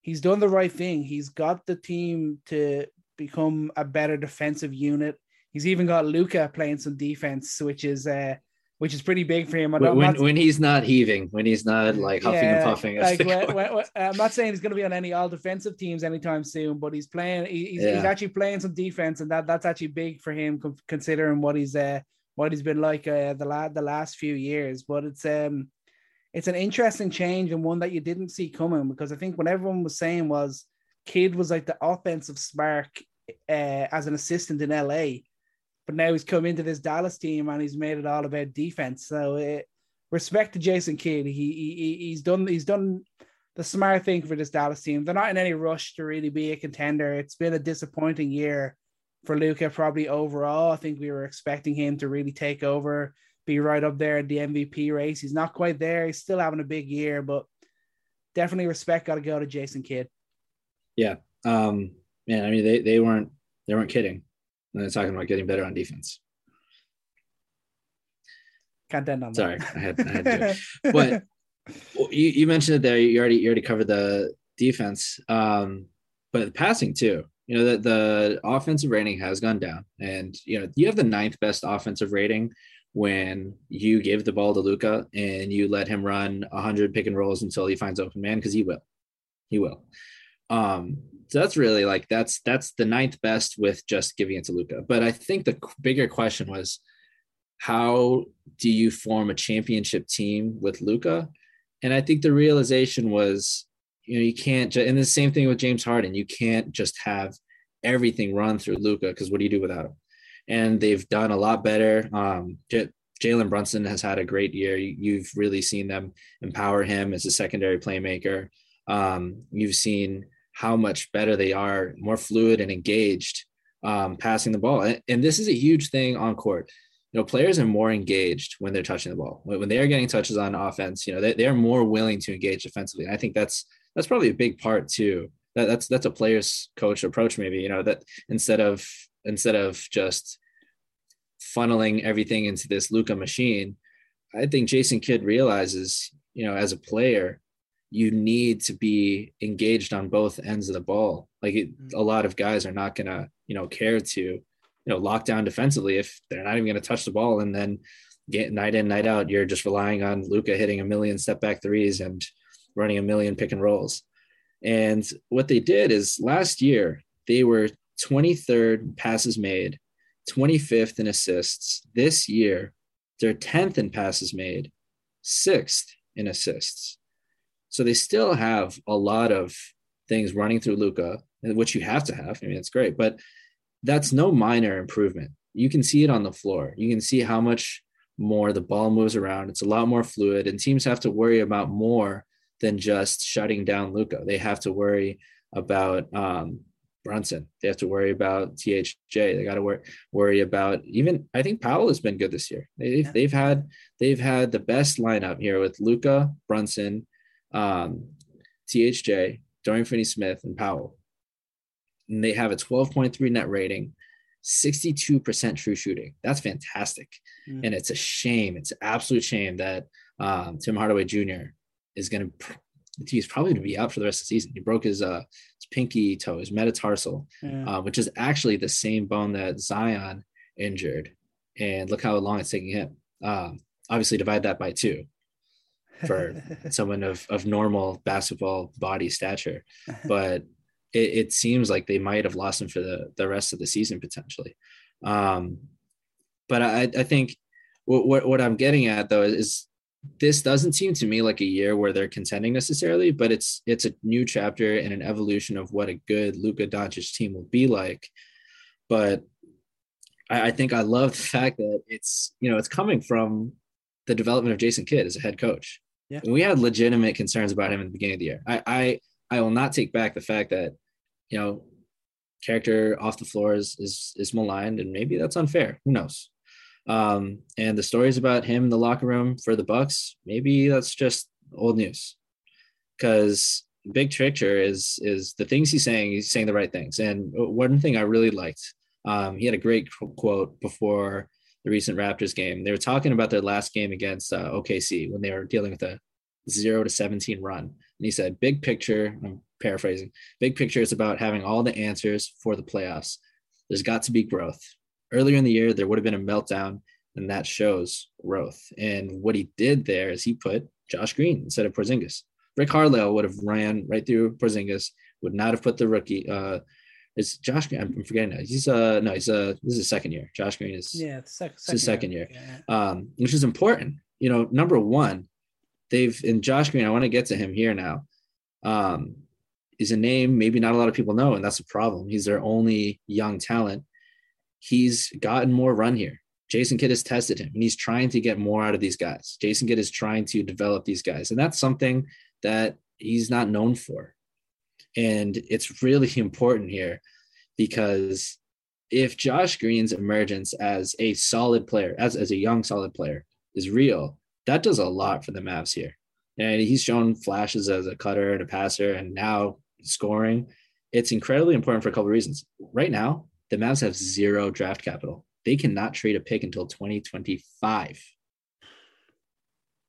he's done the right thing. He's got the team to become a better defensive unit. He's even got Luka playing some defense, which is uh, which is pretty big for him.
When, not, when, he's not heaving, when he's not like huffing yeah, and puffing.
Like, when, when, I'm not saying he's going to be on any all defensive teams anytime soon, but he's playing. He's, yeah. he's actually playing some defense, and that that's actually big for him considering what he's uh, what he's been like uh, the last the last few years. But it's um it's an interesting change and one that you didn't see coming because I think what everyone was saying was Kidd was like the offensive spark uh, as an assistant in LA, but now he's come into this Dallas team and he's made it all about defense. So uh, respect to Jason Kidd. He, he he's done he's done the smart thing for this Dallas team. They're not in any rush to really be a contender. It's been a disappointing year for Luka probably overall. I think we were expecting him to really take over, be right up there in the MVP race. He's not quite there. He's still having a big year, but definitely respect got to go to Jason Kidd.
Yeah. Um, man, I mean, they, they weren't, they weren't kidding. And they're talking about getting better on defense.
Can't end on
Sorry, I had, I had to. but you, you mentioned it there. You already you already covered the defense, um, but the passing too. You know that the offensive rating has gone down, and you know you have the ninth best offensive rating when you give the ball to Luka and you let him run 100 pick and rolls until he finds open man because he will, he will. Um, so that's really like that's that's the ninth best with just giving it to Luka. But I think the bigger question was how do you form a championship team with Luka? And I think the realization was, you know, you can't. And the same thing with James Harden. You can't just have everything run through Luka because what do you do without him? And they've done a lot better. Um, J- Jalen Brunson has had a great year. You've really seen them empower him as a secondary playmaker. Um, you've seen how much better they are, more fluid and engaged um, passing the ball. And, and, this is a huge thing on court. You know, players are more engaged when they're touching the ball. When they are getting touches on offense, you know, they, they're more willing to engage defensively. And I think that's that's probably a big part too. That, that's that's a player's coach approach, maybe. You know, that instead of instead of just funneling everything into this Luka machine, I think Jason Kidd realizes, you know, as a player, you need to be engaged on both ends of the ball. Like it, mm-hmm. a lot of guys are not gonna, you know, care to, you know, lock down defensively if they're not even gonna touch the ball. And then get night in, night out, you're just relying on Luka hitting a million step back threes and running a million pick and rolls. And what they did is last year they were 23rd passes made, 25th in assists. This year, they're 10th in passes made, sixth in assists. So they still have a lot of things running through Luka, which you have to have. I mean, it's great, but that's no minor improvement. You can see it on the floor. You can see how much more the ball moves around. It's a lot more fluid, and teams have to worry about more than just shutting down Luka. They have to worry about um, Brunson. They have to worry about THJ. They got to wor- worry about even. I think Powell has been good this year. They've, yeah. they've had they've had the best lineup here with Luka Brunson, um, THJ, Dorian Finney Smith, and Powell. And they have a 12.3 net rating, 62% true shooting. That's fantastic. Mm. And it's a shame. It's an absolute shame that um, Tim Hardaway Jr. is going to, he's probably going to be out for the rest of the season. He broke his, uh, pinky toe, his metatarsal, yeah. uh, which is actually the same bone that Zion injured. And look how long it's taking him. Um, obviously, divide that by two for someone of, of normal basketball body stature. But it, it, seems like they might have lost him for the, the rest of the season potentially. Um, but I, I think what, what, what I'm getting at though is this doesn't seem to me like a year where they're contending necessarily, but it's it's a new chapter and an evolution of what a good Luka Doncic team will be like. But I, I think I love the fact that it's you know it's coming from the development of Jason Kidd as a head coach. Yeah. we had legitimate concerns about him in the beginning of the year. I, I I will not take back the fact that, you know, character off the floor is is, is maligned, and maybe that's unfair. Who knows? Um, and the stories about him in the locker room for the Bucks, maybe that's just old news. Because big picture is is the things he's saying. He's saying the right things. And one thing I really liked, um, he had a great quote before the recent Raptors game. They were talking about their last game against uh, OKC when they were dealing with a zero to 17 run. And he said, big picture, I'm paraphrasing, big picture is about having all the answers for the playoffs. There's got to be growth. Earlier in the year, there would have been a meltdown, and that shows growth. And what he did there is he put Josh Green instead of Porzingis. Rick Carlisle would have ran right through Porzingis, would not have put the rookie, uh, is Josh Green. I'm forgetting now. He's uh no, he's uh this is his second year. Josh Green is
yeah, it's sec-
second his second year. year. Yeah. Um, which is important. You know, number one, they've in Josh Green. I want to get to him here now. Um, is a name maybe not a lot of people know, and that's a problem. He's their only young talent. He's gotten more run here. Jason Kidd has tested him, and he's trying to get more out of these guys. Jason Kidd is trying to develop these guys, and that's something that he's not known for. And it's really important here because if Josh Green's emergence as a solid player, as, as a young solid player, is real, that does a lot for the Mavs here. And he's shown flashes as a cutter and a passer and now scoring. It's incredibly important for a couple of reasons. Right now, the Mavs have zero draft capital. They cannot trade a pick until 2025.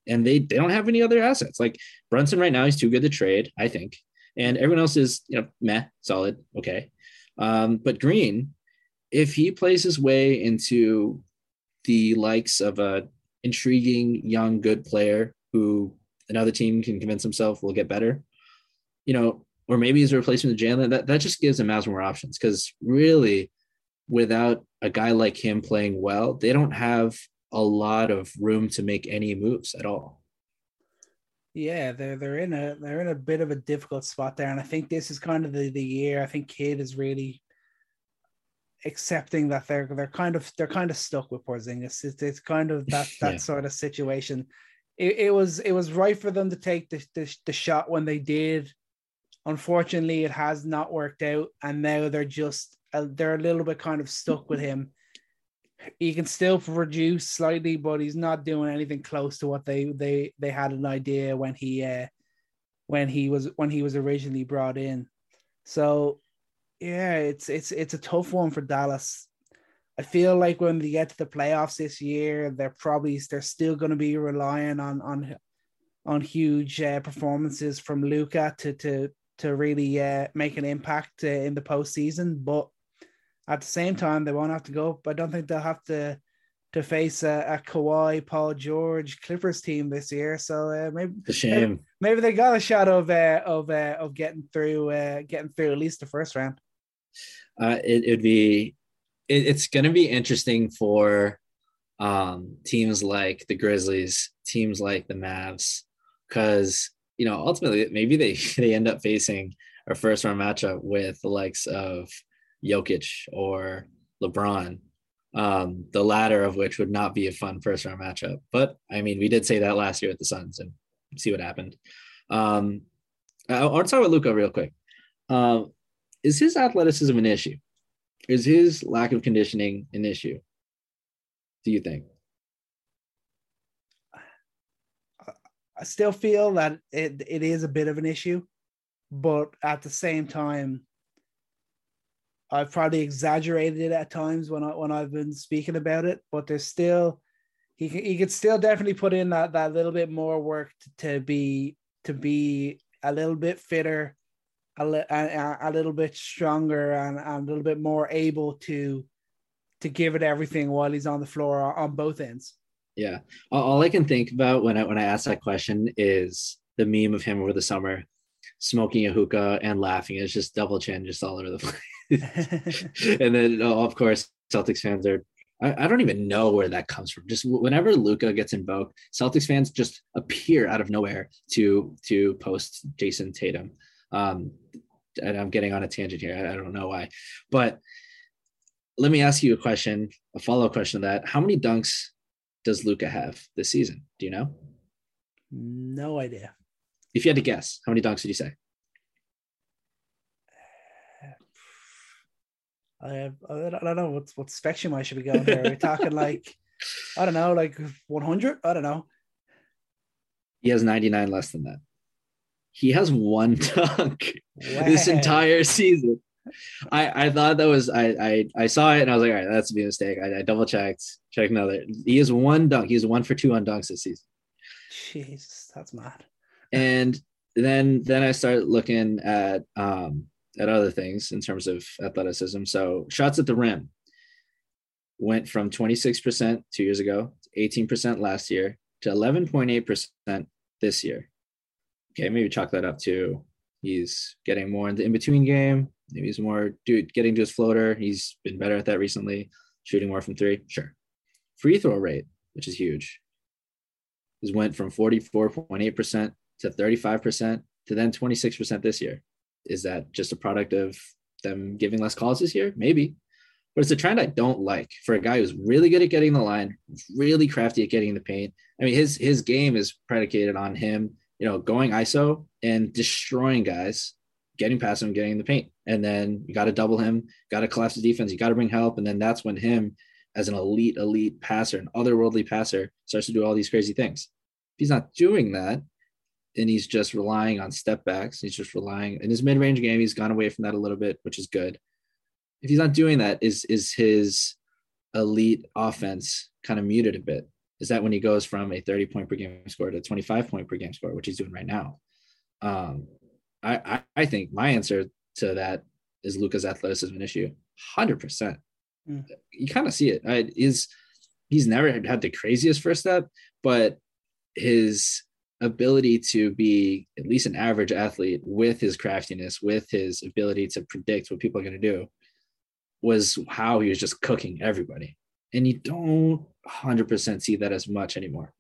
and they they don't have any other assets. Like Brunson right now, he's too good to trade, I think, and everyone else is you know meh, solid, okay. Um, but Green, if he plays his way into the likes of a intriguing young good player who another team can convince himself will get better, you know, or maybe he's a replacement to Jalen, that, that just gives the Mavs more options because really without a guy like him playing well, they don't have a lot of room to make any moves at all.
Yeah, they're they're in a they're in a bit of a difficult spot there, and I think this is kind of the, the year. I think Kidd is really accepting that they're they're kind of they're kind of stuck with Porzingis. It's, it's kind of that that yeah. sort of situation. It, it was it was right for them to take the, the the shot when they did. Unfortunately, it has not worked out, and now they're just uh, they're a little bit kind of stuck with him he can still produce slightly, but he's not doing anything close to what they they they had an idea when he uh when he was when he was originally brought in. So yeah, it's it's it's a tough one for Dallas. I feel like when they get to the playoffs this year, they're probably they're still going to be relying on on on huge uh, performances from Luka to to to really uh, make an impact uh, in the postseason. But at the same time, they won't have to go up. I don't think they'll have to to face a, a Kawhi, Paul George Clippers team this year. So uh, maybe
a shame.
Maybe, maybe, they got a shot of uh, of uh, of getting through uh, getting through at least the first round.
Uh, it, would be it, it's going to be interesting for um, teams like the Grizzlies, teams like the Mavs, because you know ultimately maybe they they end up facing a first round matchup with the likes of Jokic or LeBron. Um, the latter of which would not be a fun first round matchup. But I mean, we did say that last year at the Suns and see what happened. Um, I, want to talk about Luka real quick. Um, is his athleticism an issue? Is his lack of conditioning an issue? Do you think?
I still feel that it, it is a bit of an issue, but at the same time, I've probably exaggerated it at times when I when I've been speaking about it, but there's still he he could still definitely put in that that little bit more work to, to be to be a little bit fitter, a, a, a little bit stronger, and, and a little bit more able to to give it everything while he's on the floor on both ends.
Yeah, all I can think about when I when I ask that question is the meme of him over the summer smoking a hookah and laughing. It's just double chin just all over the place. and then, oh, of course, Celtics fans are. I, I, don't even know where that comes from. Just whenever Luka gets invoked, Celtics fans just appear out of nowhere to to post Jayson Tatum. Um, and I'm getting on a tangent here. I, I don't know why, but let me ask you a question, a follow up question to that. How many dunks does Luka have this season? Do you know?
No idea.
If you had to guess, how many dunks did you say?
I, I don't know what what spectrum I should be going there. We're talking like I don't know, like 100. I don't know.
He has 99 less than that. He has one dunk wow. this entire season. I, I thought that was I, I I saw it and I was like, all right, that's a mistake. I, I double checked, checked another. He has one dunk. He's one for two on dunks this season.
Jesus, that's mad.
And then then I started looking at um at other things in terms of athleticism. So shots at the rim went from 26% two years ago 18% last year to 11.8% this year. Okay, maybe chalk that up to he's getting more in the in between game. Maybe he's more dude getting to his floater. He's been better at that recently, shooting more from three. Sure. Free throw rate, which is huge, has went from 44.8% to 35% to then 26% this year. Is that just a product of them giving less calls this year? Maybe. But it's a trend I don't like for a guy who's really good at getting the line, really crafty at getting in the paint. I mean, his his game is predicated on him, you know, going ISO and destroying guys, getting past him, getting in the paint. And then you got to double him, got to collapse the defense, you got to bring help. And then that's when him, as an elite, elite passer, an otherworldly passer, starts to do all these crazy things. If he's not doing that, and he's just relying on step backs. He's just relying in his mid range game. He's gone away from that a little bit, which is good. If he's not doing that, is is his elite offense kind of muted a bit? is that when he goes from a 30 point per game score to 25 point per game score, which he's doing right now. Um, I, I, I think my answer to that is Luka's athleticism an issue. 100%. Mm. You kind of see it. I, is he's never had the craziest first step, but his ability to be at least an average athlete with his craftiness, with his ability to predict what people are going to do, was how he was just cooking everybody. And you don't 100% see that as much anymore.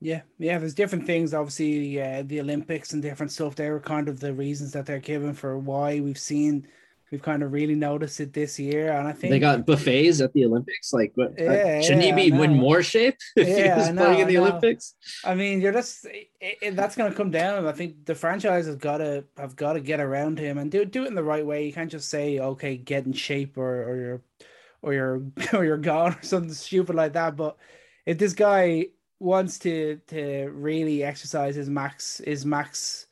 Yeah, yeah. There's different things. Obviously, uh, the Olympics and different stuff. They were kind of the reasons that they're given for why we've seen we've kind of really noticed it this year. And I think
they got buffets at the Olympics. Like, what, yeah, shouldn't yeah, he be in more shape if yeah, he was know, playing in the Olympics?
I mean, you're just it, it, that's going to come down. I think the franchise has got to have got to get around him and do do it in the right way. You can't just say, okay, get in shape or or you're or you're or you're gone or something stupid like that. But if this guy wants to to really exercise his max his max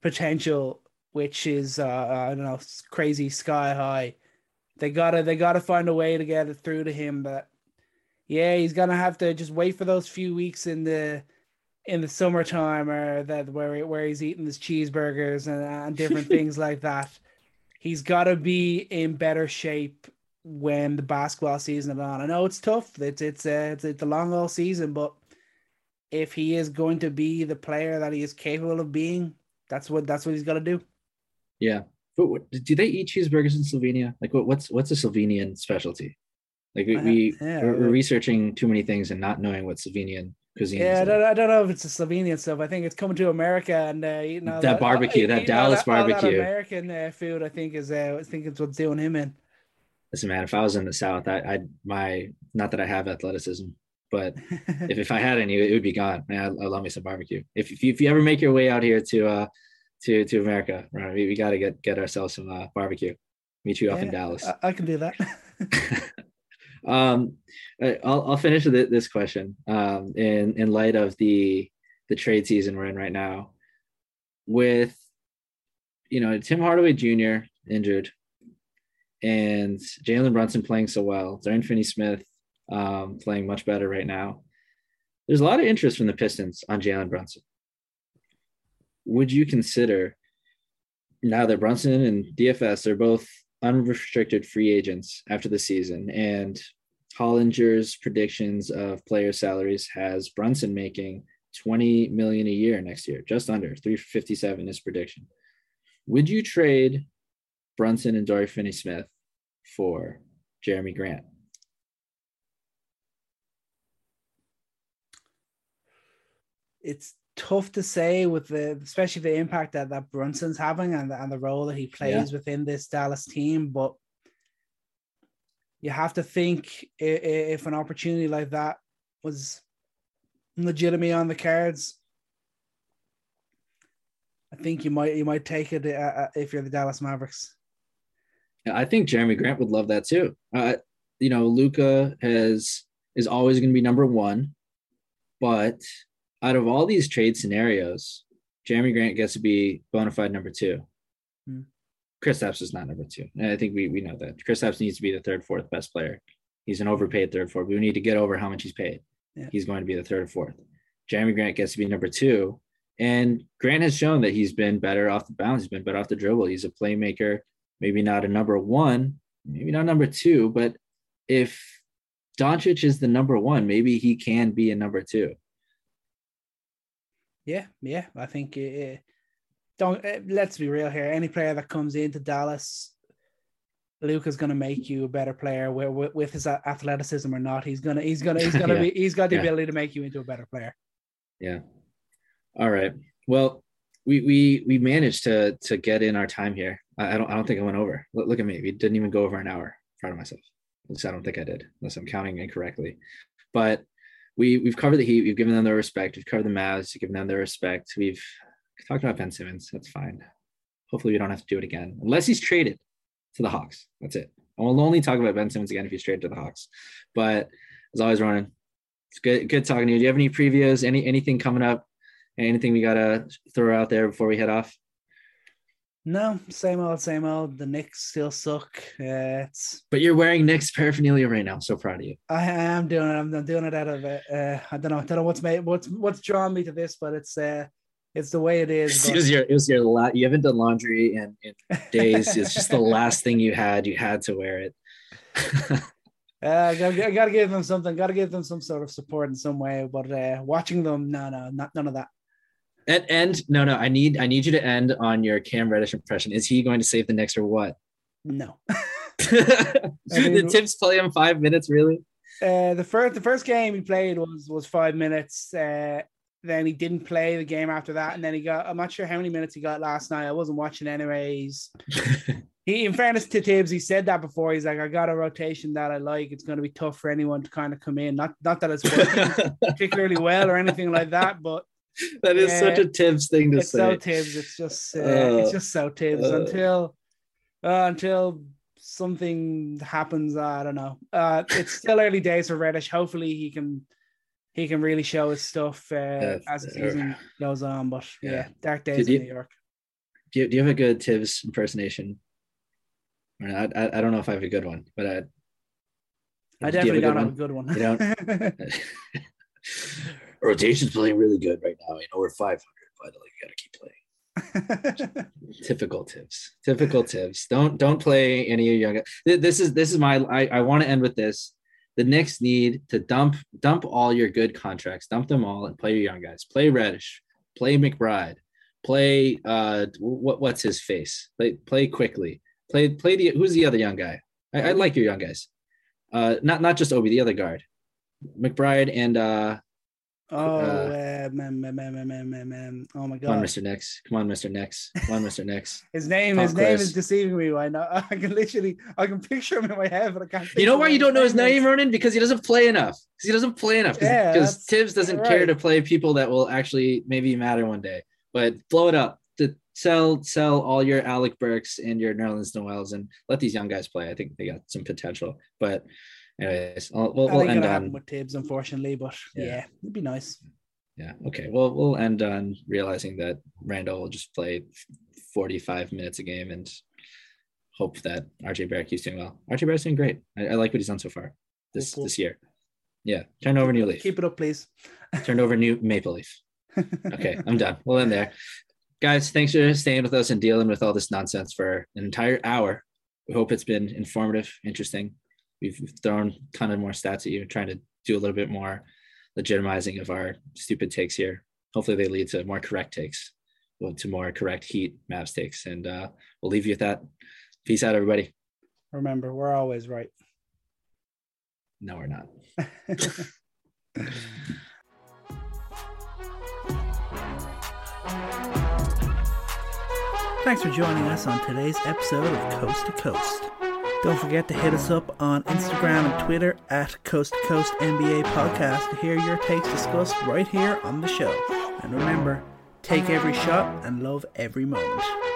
potential which is uh, I don't know, crazy sky high. They gotta they gotta find a way to get it through to him. But yeah, he's gonna have to just wait for those few weeks in the in the summertime or that where where he's eating his cheeseburgers and, and different things like that. He's got to be in better shape when the basketball season is on. I know it's tough. It's it's a, uh, it's, it's a long all season, but if he is going to be the player that he is capable of being, that's what that's what he's got to do.
Yeah. But what, do they eat cheeseburgers in Slovenia? Like, what, what's what's a Slovenian specialty? Like, we, we yeah, we're, researching too many things and not knowing what Slovenian cuisine.
Yeah, I don't, I don't know if it's a Slovenian stuff. I think it's coming to America and uh, eating
that, that barbecue, that Dallas that, barbecue.
That American uh, food, I think is uh, I think it's what's doing him in.
Listen, man, if I was in the South, I, I my not that I have athleticism, but if, if I had any, it would be gone. Man, I, I love me some barbecue. If, if you, if you ever make your way out here to uh to to America. Right, we, we got to get get ourselves some uh, barbecue. Meet you yeah, up in Dallas.
I, I can do that.
um, I'll I'll finish with this question. Um, in in light of the the trade season we're in right now, with you know Tim Hardaway Jr. injured, and Jalen Brunson playing so well, Dorian Finney-Smith um, playing much better right now. There's a lot of interest from the Pistons on Jalen Brunson would you consider now that Brunson and DFS are both unrestricted free agents after the season and Hollinger's predictions of player salaries has Brunson making 20 million a year next year, just under 357 is prediction. Would you trade Brunson and Dory Finney Smith for Jerami Grant?
It's tough to say with the especially the impact that, that Brunson's having and, and the role that he plays yeah. within this Dallas team. But you have to think if, if an opportunity like that was legitimately on the cards, I think you might you might take it uh, uh if you're the Dallas Mavericks.
Yeah, I think Jerami Grant would love that too. Uh, you know, Luka has is always going to be number one, but out of all these trade scenarios, Jerami Grant gets to be bona fide number two. Hmm. Kristaps is not number two. And I think we, we know that. Chris Kristaps needs to be the third, fourth best player. He's an overpaid third, fourth. We need to get over how much he's paid. Yeah. He's going to be the third or fourth. Jerami Grant gets to be number two. And Grant has shown that he's been better off the bounce. He's been better off the dribble. He's a playmaker, maybe not a number one, maybe not number two, but if Doncic is the number one, maybe he can be a number two.
Yeah, yeah. I think uh, don't uh, let's be real here. Any player that comes into Dallas, Luke is going to make you a better player with, with, with, his athleticism or not. He's gonna he's gonna he's gonna yeah. be he's got the yeah. ability to make you into a better player.
Yeah. All right. Well, we we we managed to to get in our time here. I, I don't I don't think I went over. Look, look, at me. We didn't even go over an hour. proud of myself. At least I don't think I did, unless I'm counting incorrectly. But we we've covered the Heat. We've given them their respect. We've covered the Mavs. We've given them their respect. We've talked about Ben Simmons. That's fine. Hopefully, we don't have to do it again unless he's traded to the Hawks. That's it. I will only talk about Ben Simmons again if he's traded to the Hawks. But as always, Ronan, it's good good talking to you. Do you have any previews? Any anything coming up? Anything we gotta throw out there before we head off?
No, same old, same old. The Knicks still suck. Uh, it's
But you're wearing Knicks paraphernalia right now. I'm so proud of you.
I am doing it. I'm, I'm doing it out of it. Uh, I don't know. I don't know what's made what's what's drawn me to this, but it's uh, it's the way it is.
It was your, it was your la- you haven't done laundry in, in days. it's just the last thing you had. You had to wear it.
Uh, I gotta, I gotta give them something. Gotta give them some sort of support in some way. But uh, watching them, no, no, not none of that.
And and no, no, I need I need you to end on your Cam Reddish impression. Is he going to save the Knicks or what?
No.
the Tibbs play him five minutes, really?
Uh, the first the first game he played was was five minutes. Uh, then he didn't play the game after that, and then he got. I'm not sure how many minutes he got last night. I wasn't watching anyways. He, in fairness to Tibbs, he said that before. He's like, I got a rotation that I like. It's going to be tough for anyone to kind of come in. Not not that it's working particularly well or anything like that, but
that is
Yeah.
such a Tibbs thing to
it's
say.
so Tibbs. It's just uh,
Uh,
it's just so Tibbs
uh.
until uh, until something happens. I don't know. Uh, it's still early days for Reddish. Hopefully he can he can really show his stuff uh, as the season goes on. But yeah,
yeah.
dark days
Did
in
you-
New York.
do, you, do you have a good Tibbs impersonation? Not? I, I don't know if I have a good one, but I,
I
do
definitely
have a
don't
good
have a
one?
good one.
Rotation's playing really good right now. You know we're 500, but like you gotta keep playing. Typical Tibbs. Typical Tibbs. Don't don't play any of your young. This is this is my. I, I want to end with this. The Knicks need to dump dump all your good contracts, dump them all, and play your young guys. Play Reddish, play McBride, play uh what what's his face? Play play Quickley. Play play the who's the other young guy? I, I like your young guys. Uh, not not just Obi, the other guard, McBride and uh.
Oh,
Uh,
man, man, man, man, man, man, man. oh my god.
Come on, Mr. Nix. Come on, Mr. Nix. Come on, Mr. Nix.
his name,
Tom
his name is deceiving me right now. I can literally, I can picture him in my head, but I can't.
You know why you don't know his
is.
name, Ronan? Because he doesn't play enough. Because he doesn't play enough.
Yeah,
Because
that's-
Tibbs doesn't
you're
care to play people that will actually maybe matter one day. But blow it up. To sell sell all your Alec Burks and your Nerlens Noels and let these young guys play. I think they got some potential. But anyways, I'll, we'll, we'll end on
with Tibbs, unfortunately, but
Yeah.
yeah, it'd be nice.
yeah. Okay. Well, we'll end on realizing that Randle will just play 45 minutes a game and hope that RJ Barrett keeps doing well. RJ Barrett's doing great. I, I like what he's done so far this
cool.
this year. Yeah. Turn over new leaf.
Keep it up, please.
Turn over new maple leaf. Okay, I'm done. We'll end there. Guys, thanks for staying with us and dealing with all this nonsense for an entire hour. We hope it's been informative, interesting. We've thrown a ton of more stats at you, trying to do a little bit more legitimizing of our stupid takes here. Hopefully, they lead to more correct takes, to more correct Heat Mavs takes. And uh, we'll leave you with that. Peace out, everybody.
Remember, we're always right.
No, we're not.
Thanks for joining us on today's episode of Coast to Coast. Don't forget to hit us up on Instagram and Twitter at Coast to Coast NBA Podcast to hear your takes discussed right here on the show. And remember, take every shot and love every moment.